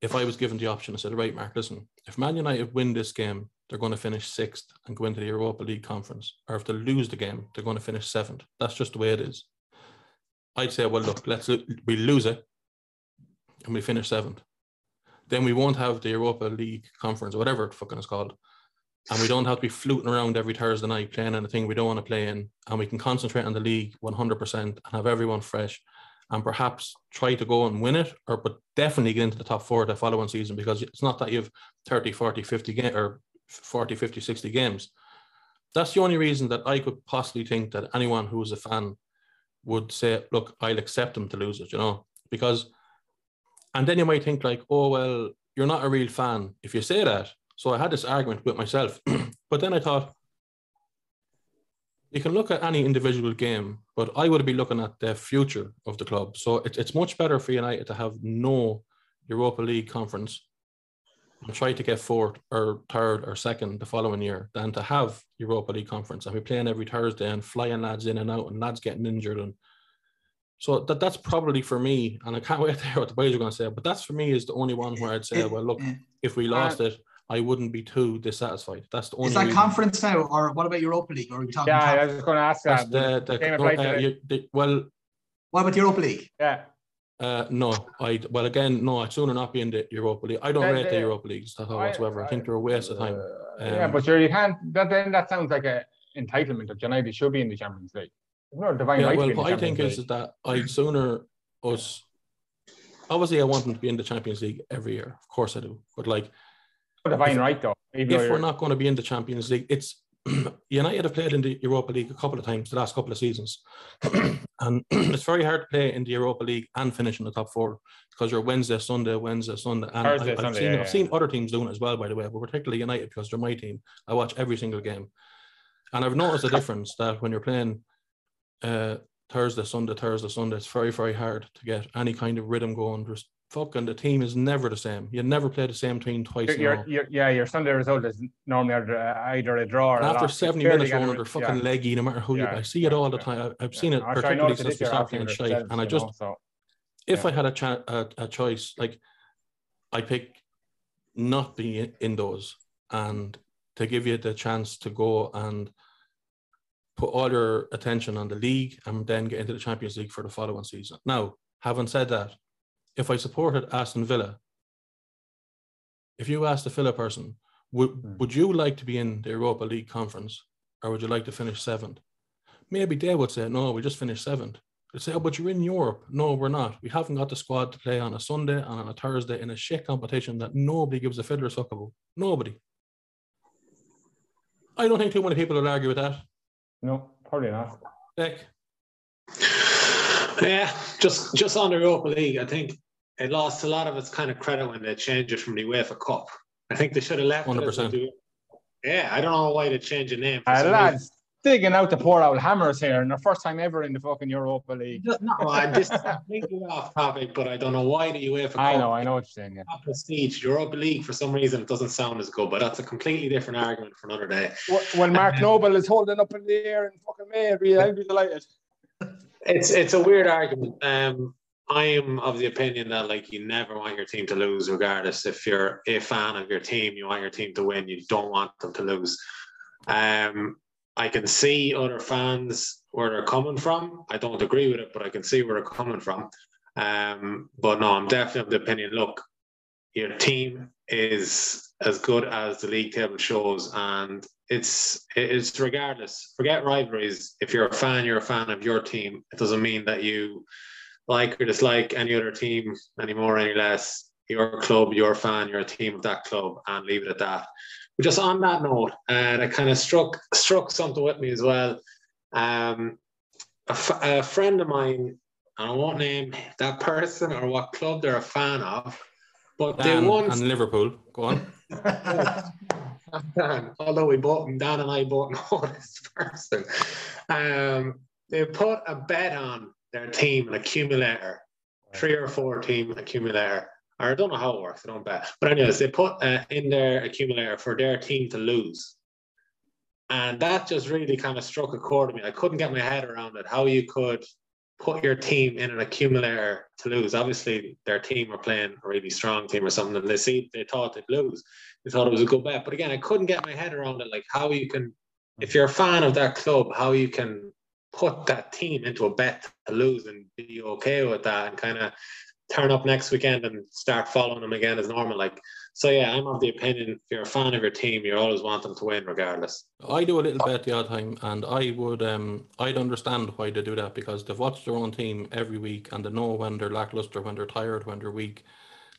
if I was given the option, I said, right, Mark, listen, if Man United win this game, they're going to finish sixth and go into the Europa League conference. Or if they lose the game, they're going to finish seventh. That's just the way it is. I'd say, well, look, let's we lose it and we finish seventh. Then we won't have the Europa League conference or whatever it fucking is called. And we don't have to be fluting around every Thursday night playing in a thing we don't want to play in. And we can concentrate on the league 100% and have everyone fresh and perhaps try to go and win it or but definitely get into the top four the following season because it's not that you have 30 40 50 game or 40 50 60 games that's the only reason that i could possibly think that anyone who is a fan would say look i'll accept them to lose it you know because and then you might think like oh well you're not a real fan if you say that so i had this argument with myself [CLEARS THROAT] but then i thought you can look at any individual game, but I would be looking at the future of the club. So it, it's much better for United to have no Europa League conference and try to get fourth or third or second the following year than to have Europa League conference and be playing every Thursday and flying lads in and out and lads getting injured and so that that's probably for me, and I can't [LAUGHS] wait to hear what the boys are going to say. But that's for me is the only one where I'd say, well, look, if we lost it, I wouldn't be too dissatisfied. That's the only. Is that reason. conference now, or what about Europa League? Or are we talking? Yeah, I was going to ask that. The, the, the, uh, you, the, well, what about Europa League? Yeah. Uh, no, I well again no. I'd sooner not be in the Europa League. I don't yeah, rate the Europa League stuff whatsoever. I, I, think they're a waste of time. Uh, um, yeah, but sure, you can't. That then that sounds like a entitlement of United should be in the Champions League. No, divine yeah, right well, what I think League. is that I'd sooner us. Obviously, I want them to be in the Champions League every year. Of course, I do. But like, divine if, right though. if we're not going to be in the Champions League, it's [CLEARS THROAT] United have played in the Europa League a couple of times the last couple of seasons, [CLEARS THROAT] and [CLEARS THROAT] it's very hard to play in the Europa League and finish in the top four because you're Wednesday, Sunday, Wednesday, Sunday, and Thursday, I, have seen yeah, I've seen other teams doing it as well, by the way, but particularly United because they're my team. I watch every single game, and I've noticed a [LAUGHS] difference that when you're playing uh, Thursday, Sunday, Thursday, Sunday, it's very, very hard to get any kind of rhythm going. There's fucking the team is never the same. You never play the same team twice. You're, yeah, your Sunday result is normally either a draw or after 70 minutes one they're fucking yeah. leggy no matter who yeah. you I see it all the time. I, have seen it particularly since we stopped playing shite. And I just know, so, if I had a, cha- a, a choice, like I pick not being in those and to give you the chance to go and put all your attention on the league and then get into the Champions League for the following season. Now, having said that, if I supported Aston Villa, if you asked a Villa person, would, mm. would you like to be in the Europa League conference or would you like to finish seventh? Maybe they would say, no, we just finished seventh. They'd say, oh, but you're in Europe. No, we're not. We haven't got the squad to play on a Sunday and on a Thursday in a shit competition that nobody gives a fiddler suck about. Nobody. I don't think too many people would argue with that. No, probably not. Beck. Yeah, just just on the Europa League, I think it lost a lot of its kind of credit when they changed it from the UEFA Cup. I think they should have left 100%. it. Yeah, I don't know why they changed the name. Uh, lads, digging out the poor old hammers here, and the first time ever in the fucking Europa League. No, I'm just [LAUGHS] completely off topic, but I don't know why the UEFA. I know, I know what you're saying. Yeah. Prestige Europa League for some reason it doesn't sound as good, but that's a completely different argument for another day. When Mark Noble is holding up in the air and fucking May, I'd be delighted. It's it's a weird argument. Um, I am of the opinion that like you never want your team to lose, regardless if you're a fan of your team, you want your team to win. You don't want them to lose. Um, I can see other fans where they're coming from. I don't agree with it, but I can see where they're coming from. Um, but no, I'm definitely of the opinion. Look, your team is as good as the league table shows, and it's it's regardless. Forget rivalries. If you're a fan, you're a fan of your team. It doesn't mean that you like or dislike any other team anymore, any less. Your club, your fan, you're a team of that club, and leave it at that. But just on that note, and it kind of struck struck something with me as well. Um, a, f- a friend of mine, and I won't name that person or what club they're a fan of, but Dan they once and Liverpool. Go on. Dan, [LAUGHS] although we bought him, Dan and I bought know [LAUGHS] this person. Um, they put a bet on their team, an accumulator, three or four team accumulator. I don't know how it works. I don't bet. But anyways, they put uh, in their accumulator for their team to lose. And that just really kind of struck a chord with me. I couldn't get my head around it. How you could put your team in an accumulator to lose. Obviously, their team were playing a really strong team or something, and they see they thought they'd lose. They thought it was a good bet, but again, I couldn't get my head around it. Like how you can, if you're a fan of that club, how you can put that team into a bet to lose and be okay with that, and kind of turn up next weekend and start following them again as normal. Like so, yeah, I'm of the opinion if you're a fan of your team, you always want them to win regardless. I do a little bit the odd time, and I would um I'd understand why they do that because they've watched their own team every week and they know when they're lackluster, when they're tired, when they're weak.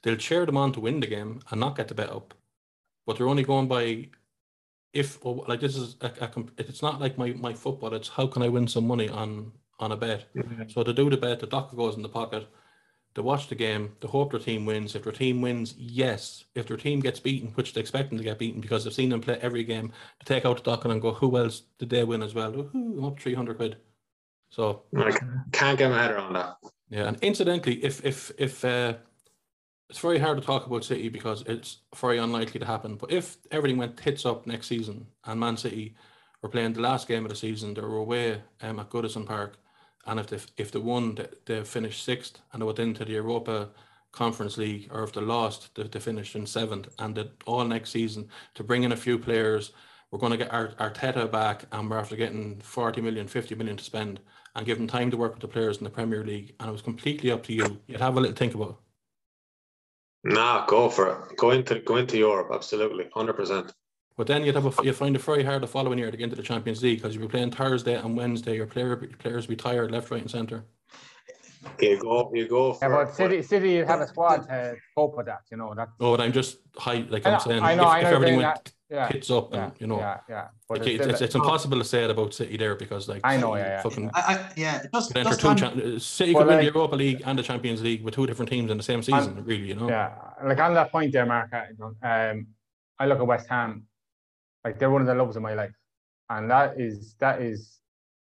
They'll cheer them on to win the game and not get the bet up, but they're only going by if like this is a, a, it's not like my my football. It's how can I win some money on on a bet. Mm-hmm. So to do the bet, the doctor goes in the pocket to watch the game, to hope their team wins. If their team wins, yes. If their team gets beaten, which they expect them to get beaten because they've seen them play every game, to take out the docket and go, who else did they win as well? Ooh, I'm up 300 quid. So I can't get my head around that. Yeah, and incidentally, if if if uh, it's very hard to talk about City because it's very unlikely to happen. But if everything went tits up next season and Man City were playing the last game of the season, they were away um, at Goodison Park and if they if they won, they, they finished sixth and they went into the Europa Conference League, or if they lost, they, they finished in seventh. And that all next season to bring in a few players, we're going to get Arteta back, and we're after getting 40 million, 50 million to spend, and give them time to work with the players in the Premier League. And it was completely up to you. You'd have a little think about. It. Nah, go for it. Go into go into Europe. Absolutely, hundred percent. But then you'd have a, you find it very hard the following year to get into the Champions League because you'll be playing Thursday and Wednesday. Your player players be tired left, right, and centre. You go, you go. For, yeah, but City, City have a squad to cope with that. You know that. Oh, but I'm just high, like I am saying. I know, if, I know if everything went yeah. hits up, and you know, yeah, yeah. But it's, it's, it's, impossible to say it about City there because, like, I know, yeah, yeah. fucking, I, I, yeah. Just, enter two cha- City could win the Europa League and the Champions League with two different teams in the same season. On, really, you know. Yeah, like on that point there, Mark. Um, I look at West Ham like they're one of the loves of my life, and that is that is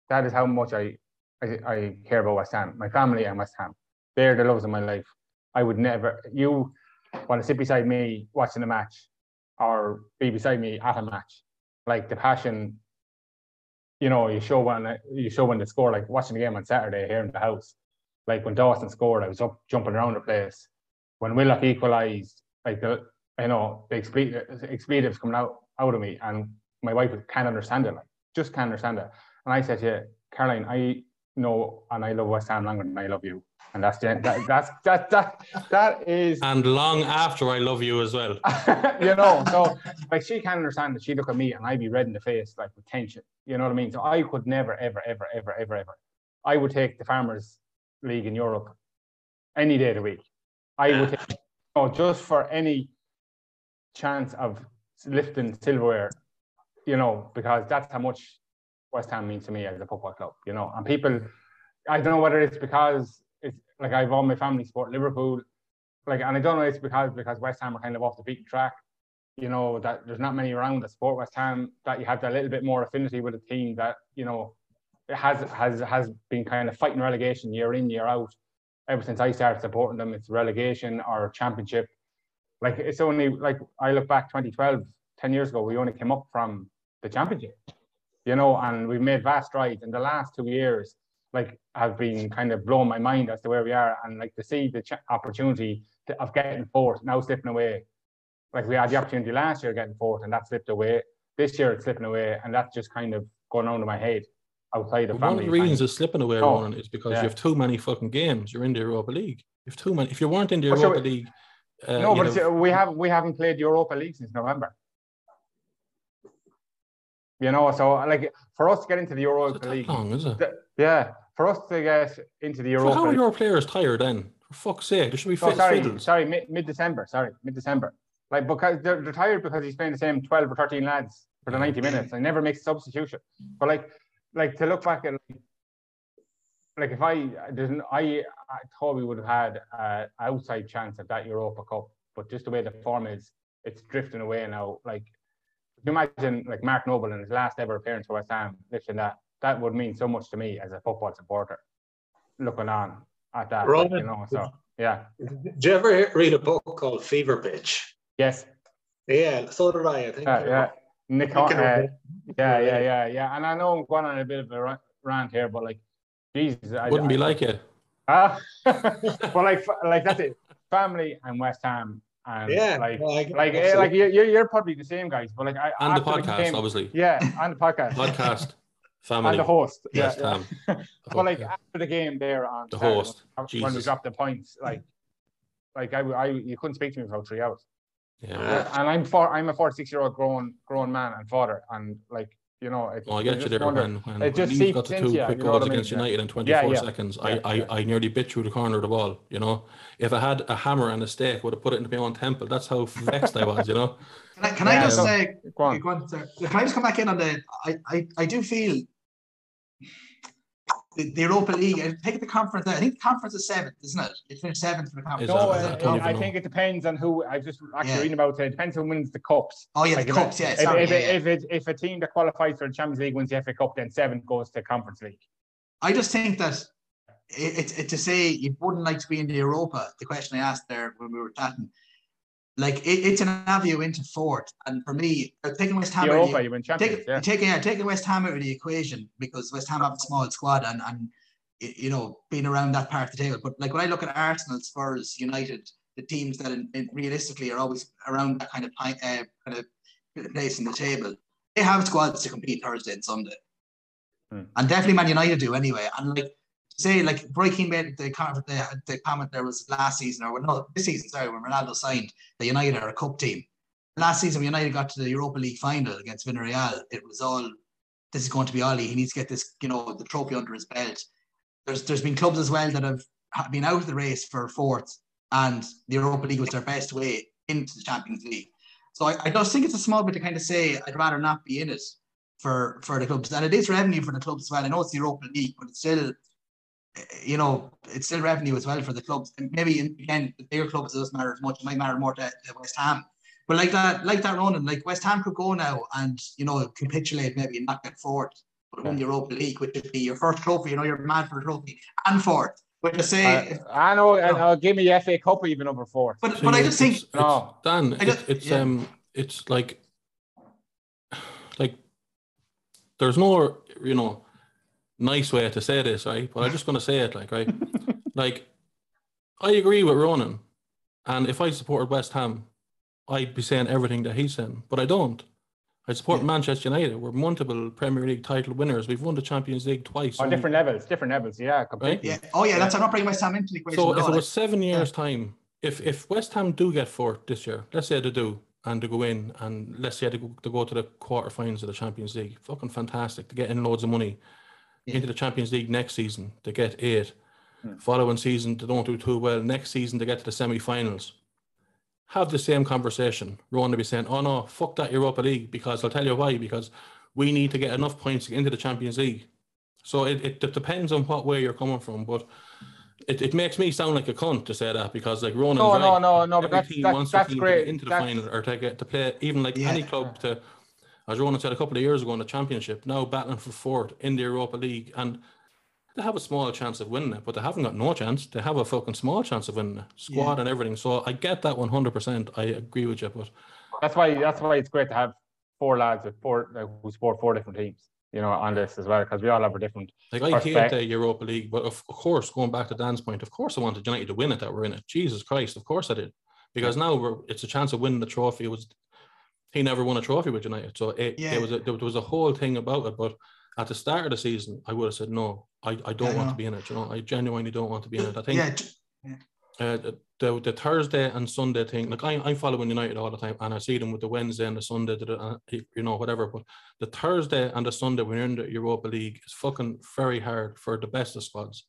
that is how much I I, I care about West Ham, my family and West Ham. They're the loves of my life. I would never you want to sit beside me watching a match or be beside me at a match. Like the passion, you know, you show when you show when they score, like watching the game on Saturday here in the house. Like when Dawson scored, I was up jumping around the place. When Willock equalised, like the you know, the expletives coming out out of me. And my wife can't understand it, like just can't understand it. And I said, Yeah, Caroline, I know and I love West Ham longer than I love you. And that's the, that, that's that that that is and long after I love you as well. [LAUGHS] you know, so like she can't understand that she look at me and I'd be red in the face like with tension. You know what I mean? So I could never, ever, ever, ever, ever, ever. I would take the farmers league in Europe any day of the week. I would take oh, just for any chance of lifting silverware, you know, because that's how much West Ham means to me as a football club, you know. And people, I don't know whether it's because it's like I've all my family support Liverpool, like, and I don't know it's because because West Ham are kind of off the beaten track, you know, that there's not many around that support West Ham that you have that little bit more affinity with a team that you know it has has has been kind of fighting relegation year in year out. Ever since I started supporting them, it's relegation or championship like it's only like I look back 2012, 10 years ago, we only came up from the championship, you know, and we've made vast strides. In the last two years, like have been kind of blowing my mind as to where we are, and like to see the ch- opportunity to, of getting fourth now slipping away. Like we had the opportunity last year getting fourth, and that slipped away. This year it's slipping away, and that's just kind of going on in my head outside of One of the reasons it's slipping away, oh, Ronan, is because yeah. you have too many fucking games. You're in the Europa League. You have too many. If you weren't in the Europa League, uh, no, but know, we have we haven't played Europa League since November. You know, so like for us to get into the Europa League, long, is it? yeah, for us to get into the Europa. League. So how are your players tired then? For fuck's sake, there should be fit. Oh, sorry, sorry, mid December. Sorry, mid December. Like because they're, they're tired because he's playing the same twelve or thirteen lads for the ninety minutes. I never makes substitution. But like, like to look back at like, like if I didn't, I, I thought we would have had an outside chance at that Europa Cup, but just the way the form is, it's drifting away now. Like, you imagine like Mark Noble in his last ever appearance for West Ham lifting that, that would mean so much to me as a football supporter, looking on at that. Like, you know, so yeah. Did you ever read a book called Fever Pitch? Yes. Yeah, so did I. I think. Uh, yeah. Nick, uh, yeah, yeah, yeah, yeah. And I know I'm going on a bit of a rant here, but like Jesus, I, Wouldn't I, be like it. Ah, [LAUGHS] well, like, like that's it. Family and West Ham, and Yeah, like, well, like, eh, like you're, you're you're probably the same guys, but like, I And the podcast, game- obviously. yeah, and the podcast, [LAUGHS] Podcast, Family. and the host, yeah, West yeah. Ham. [LAUGHS] But like after the game there on The Saturday, host, when, when we dropped the points, like, like I, I, you couldn't speak to me for three hours. Yeah. Yeah. and I'm for I'm a 46 year old grown grown man and father, and like you know, it, Oh, I get you just there wonder- when, when, it just when Leeds got seeps the two into you, quick you know what goals I mean? against Yeah. United in 24 Yeah, yeah. seconds. Yeah, I, I, yeah. I nearly bit through the corner of the ball, you know. If I had a hammer and a stake, would have put it into my own temple. That's how vexed I was, you know. Can I, can I Yeah, just no. say, Go on. go on, sir. can I just come back in on the? I, I, I do feel the, the Europa League. I Take the conference. I think the conference is seventh, isn't it? It finished seventh for the conference. Is No, that- uh, I I, don't I know. think it depends on who. I just actually Yeah. reading about it. It depends who wins the cups. Oh yeah, Like the if cups. it- Yeah, If, sorry. if, yeah, it- yeah. if, it, if a team that qualifies for the Champions League wins the FA Cup, then seven goes to Conference League. I just think that it, it, it to say you wouldn't like to be in the Europa. The question I asked there when we were chatting, like it, it's an avenue into fourth, and for me, uh, taking West Ham. out of Europa, the- you win Champions. Take, Yeah. taking yeah, taking West Ham out of the equation because West Ham have a small squad and and you know being around that part of the table. But like when I look at Arsenal, Spurs, United, the teams that in, in realistically are always around that kind of uh, kind of place in the table, they have squads to compete Thursday and Sunday, Hmm. and definitely Man United do anyway. And like say like Breaking made the, the the comment there was last season or no this season sorry when Ronaldo signed the United are a cup team last season when United got to the Europa League final against Villarreal, it was all this is going to be Ole. He needs to get this, you know, the trophy under his belt. There's there's been clubs as well that have ha- been out of the race for fourth, and the Europa League was their best way into the Champions League. So I, I just think it's a small bit to kind of say I'd rather not be in it for for the clubs, and it is revenue for the clubs as well. I know it's the Europa League, but it's still, you know, it's still revenue as well for the clubs. And maybe in, again, the bigger clubs it doesn't matter as much. It might matter more to, to West Ham. But like that, like that running, like West Ham could go now and you know capitulate maybe and not get fourth, but win the Europa League, which would be your first trophy. You know, you're mad for a trophy and fourth. But to say, Uh, I know. and I'll give me the FA Cup even over four. but See, but I just think it's, it's, No. Dan, I it's, just- it's yeah. um, it's like, [SIGHS] like, there's no, you know, nice way to say this, right? But I'm just gonna say it, like, right, [LAUGHS] like, I agree with Ronan, and if I supported West Ham, I'd be saying everything that he's saying, but I don't. I support Yeah. Manchester United. We're multiple Premier League title winners. We've won the Champions League twice. On different levels, different levels. Yeah, completely. yeah, oh yeah, that's I'm not bringing West Ham into the equation. So at if all. it was seven years' time, if if West Ham do get fourth this year, let's say they do, and they go in, and let's say they go, they go to the quarterfinals of the Champions League, fucking fantastic. They get in loads of money Yeah. Into the Champions League next season. They get eight. Hmm. Following season, they don't do too well. Next season, they get to the semi-finals. Have the same conversation. Ronan to be saying, "Oh no, fuck that Europa League," because I'll tell you why. Because we need to get enough points to get into the Champions League. So it, it, it depends on what way you're coming from, but it, it makes me sound like a cunt to say that because like Ronan's No, right. no, no, no. But that's that's, wants that's to great. get into the That's- final or to get to play even like Yeah. any club to as Ronan said a couple of years ago in the championship, now battling for fourth in the Europa League and they have a small chance of winning it, but they haven't got no chance. They have a fucking small chance of winning it. Squad and everything. So I get that one hundred percent. I agree with you, but That's why that's why it's great to have four lads with four who support four different teams. You know, on this as well because we all have a different. like I hate the uh, Europa League, but of course, going back to Dan's point, of course I wanted United to win it that we're in it. Jesus Christ, of course I did. Because now we're it's a chance of winning the trophy. It was he never won a trophy with United. So it, Yeah. it was a, there was a whole thing about it. But at the start of the season, I would have said no. I, I don't I want to be in it. You know, I genuinely don't want to be in it. I think yeah, uh, the, the Thursday and Sunday thing, like I, I'm following United all the time, and I see them with the Wednesday and the Sunday, the- uh, you know, whatever. But the Thursday and the Sunday when you're in the Europa League is fucking very hard for the best of squads.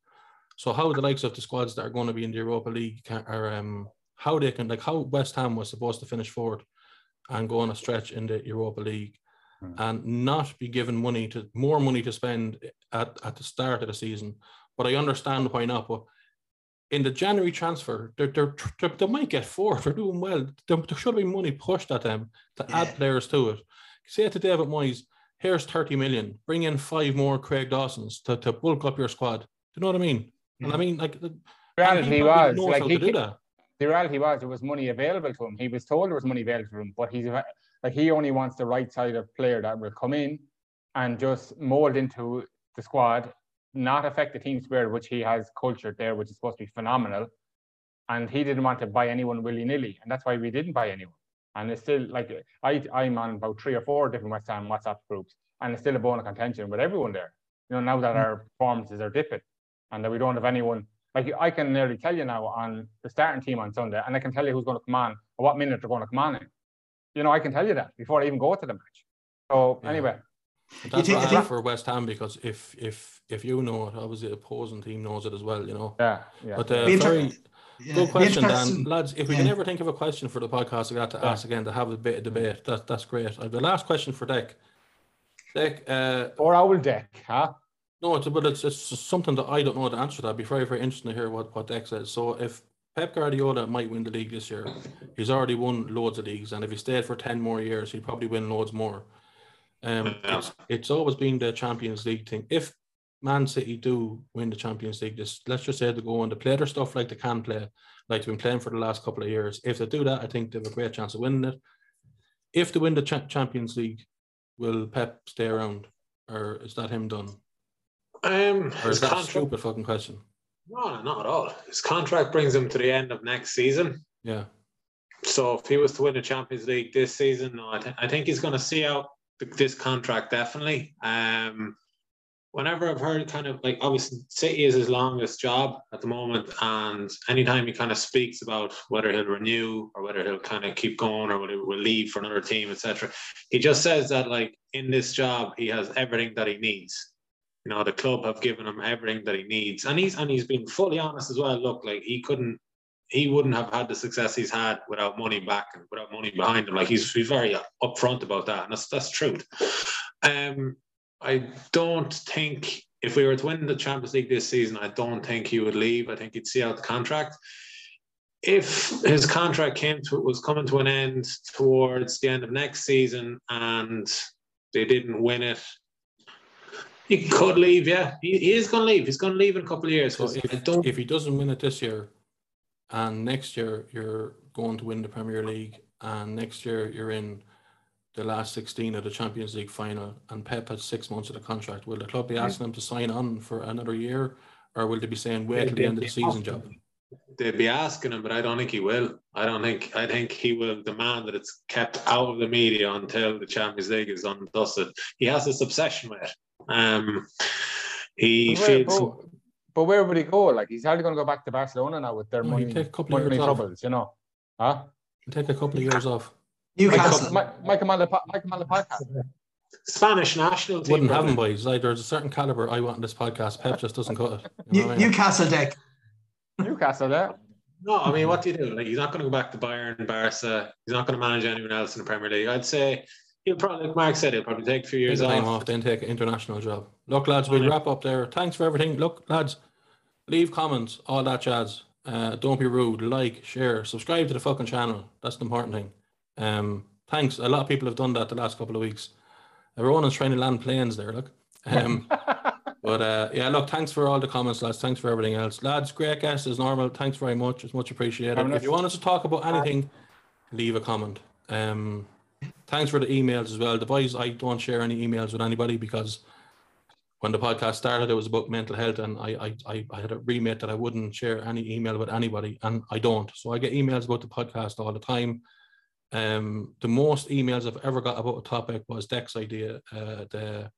So how the likes of the squads that are going to be in the Europa League can, are um how they can like how West Ham was supposed to finish fourth and go on a stretch in the Europa League Hmm. and not be given money to more money to spend at, at the start of the season. But I understand why not. But in the January transfer, they're, they're, they're, they might get fourth. They're doing well. There, there should be money pushed at them to add players to it. Say to David Moyes, here's 30 million. Bring in five more Craig Dawsons to, to bulk up your squad. Do you know what I mean? And I mean, like, the The reality he was like he, to do that. The reality was there was money available to him. He was told there was money available to him, but he's like he only wants the right side of player that will come in and just mold into the squad, not affect the team spirit, which he has cultured there, which is supposed to be phenomenal. And he didn't want to buy anyone willy nilly, and that's why we didn't buy anyone. And it's still like I, I'm on about three or four different West Ham WhatsApp groups, and it's still a bone of contention with everyone there. You know, now that mm. our performances are dipping, and that we don't have anyone like I can nearly tell you now on the starting team on Sunday, and I can tell you who's going to come on or what minute they're going to come on in. You know, I can tell you that before I even go to the match. So yeah. anyway, that's bad for West Ham because if if if you know it, obviously the opposing team knows it as well. You know. Yeah. Yeah. But uh, very yeah. good question, Dan. Lads, if we yeah. can ever think of a question for the podcast, I got to ask again to have a bit of debate. That that's great. the last question for Dec. Dec. Uh, or owl Dec, huh? No, it's but it's, it's something that I don't know the answer to. That'd be very very interesting to hear what what Dec says. So if Pep Guardiola might win the league this year, he's already won loads of leagues, and if he stayed for ten more years, he'd probably win loads more. Um, it's, it's always been the Champions League thing. If Man City do win the Champions League, just let's just say they go on to play their stuff like they can play, like they've been playing for the last couple of years. If they do that, I think they have a great chance of winning it. If they win the Ch- Champions League, will Pep stay around, or is that him done? Um, or is that contract, a stupid fucking question? No, not at all. His contract brings him to the end of next season. Yeah. So if he was to win the Champions League this season, no, I, th- I think he's going to see out this contract definitely. Um, whenever I've heard kind of like obviously City is his longest job at the moment, and anytime he kind of speaks about whether he'll renew or whether he'll kind of keep going or whether he will leave for another team, etc., he just says that like in this job he has everything that he needs. You know, the club have given him everything that he needs, and he's and he's been fully honest as well. Look, like he couldn't he wouldn't have had the success he's had without money back and without money behind him. Like he's, he's very upfront about that, and that's that's truth. Um, I don't think if we were to win the Champions League this season, I don't think he would leave. I think he'd see out the contract. If his contract came to was coming to an end towards the end of next season and they didn't win it, he could leave. Yeah, he, he is going to leave. He's going to leave in a couple of years. So if, if he doesn't win it this year, and next year you're going to win the Premier League, and next year you're in the last 16 of the Champions League final, and Pep has six months of the contract. Will the club be asking him to sign on for another year, or will they be saying wait till the end of the season, job? They'd be asking him, but I don't think he will. I don't think. I think he will demand that it's kept out of the media until the Champions League is undusted. He has this obsession with it. Um, he feels. But where would he go? Like he's hardly going to go back to Barcelona now with their money, take a couple money of years troubles, off. you know? Huh? take a couple of years off. Newcastle. Mike, Mike, Mike, Spanish national team. Wouldn't have him, boys. Like, there's a certain caliber I want in this podcast. Pep just doesn't cut it. You know Newcastle Dec. Newcastle there. No, I mean, what do you do? Like, he's not going to go back to Bayern, Barca. He's not going to manage anyone else in the Premier League. I'd say he'll probably, like Mark said, he'll probably take a few years off. off. Then take an international job. Look, lads, we'll wrap up there. Thanks for everything. Look, lads, leave comments, all that jazz. Uh, don't be rude. Like, share, subscribe to the fucking channel. That's the important thing. Um, thanks. A lot of people have done that the last couple of weeks. Everyone is trying to land planes there. Look. Um, [LAUGHS] but uh, yeah, look. Thanks for all the comments, lads. Thanks for everything else, lads. Great guest as normal. Thanks very much. It's much appreciated. If you want us to talk about anything, leave a comment. Um, thanks for the emails as well. The boys, I don't share any emails with anybody because when the podcast started, it was about mental health, and I, I, I had a remit that I wouldn't share any email with anybody, and I don't. So I get emails about the podcast all the time. Um, the most emails I've ever got about a topic was Dec's idea, uh, the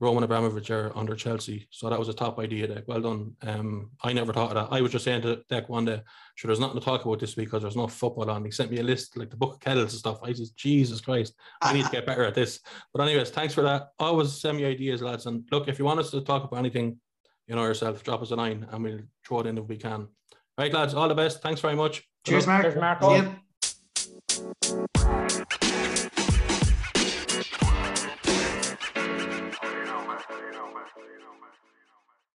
Roman Abramovich are under Chelsea. So that was a top idea, Dec. Well done. Um, I never thought of that. I was just saying to Dec one day, sure, there's nothing to talk about this week because there's no football on. He sent me a list, like the book of kettles and stuff. I just, Jesus Christ, I need to get better at this. But anyways, thanks for that. Always send me ideas, lads. And look, if you want us to talk about anything, you know yourself, drop us a line and we'll throw it in if we can. All right, lads, all the best. Thanks very much. Cheers, Mark. Cheers, Mark.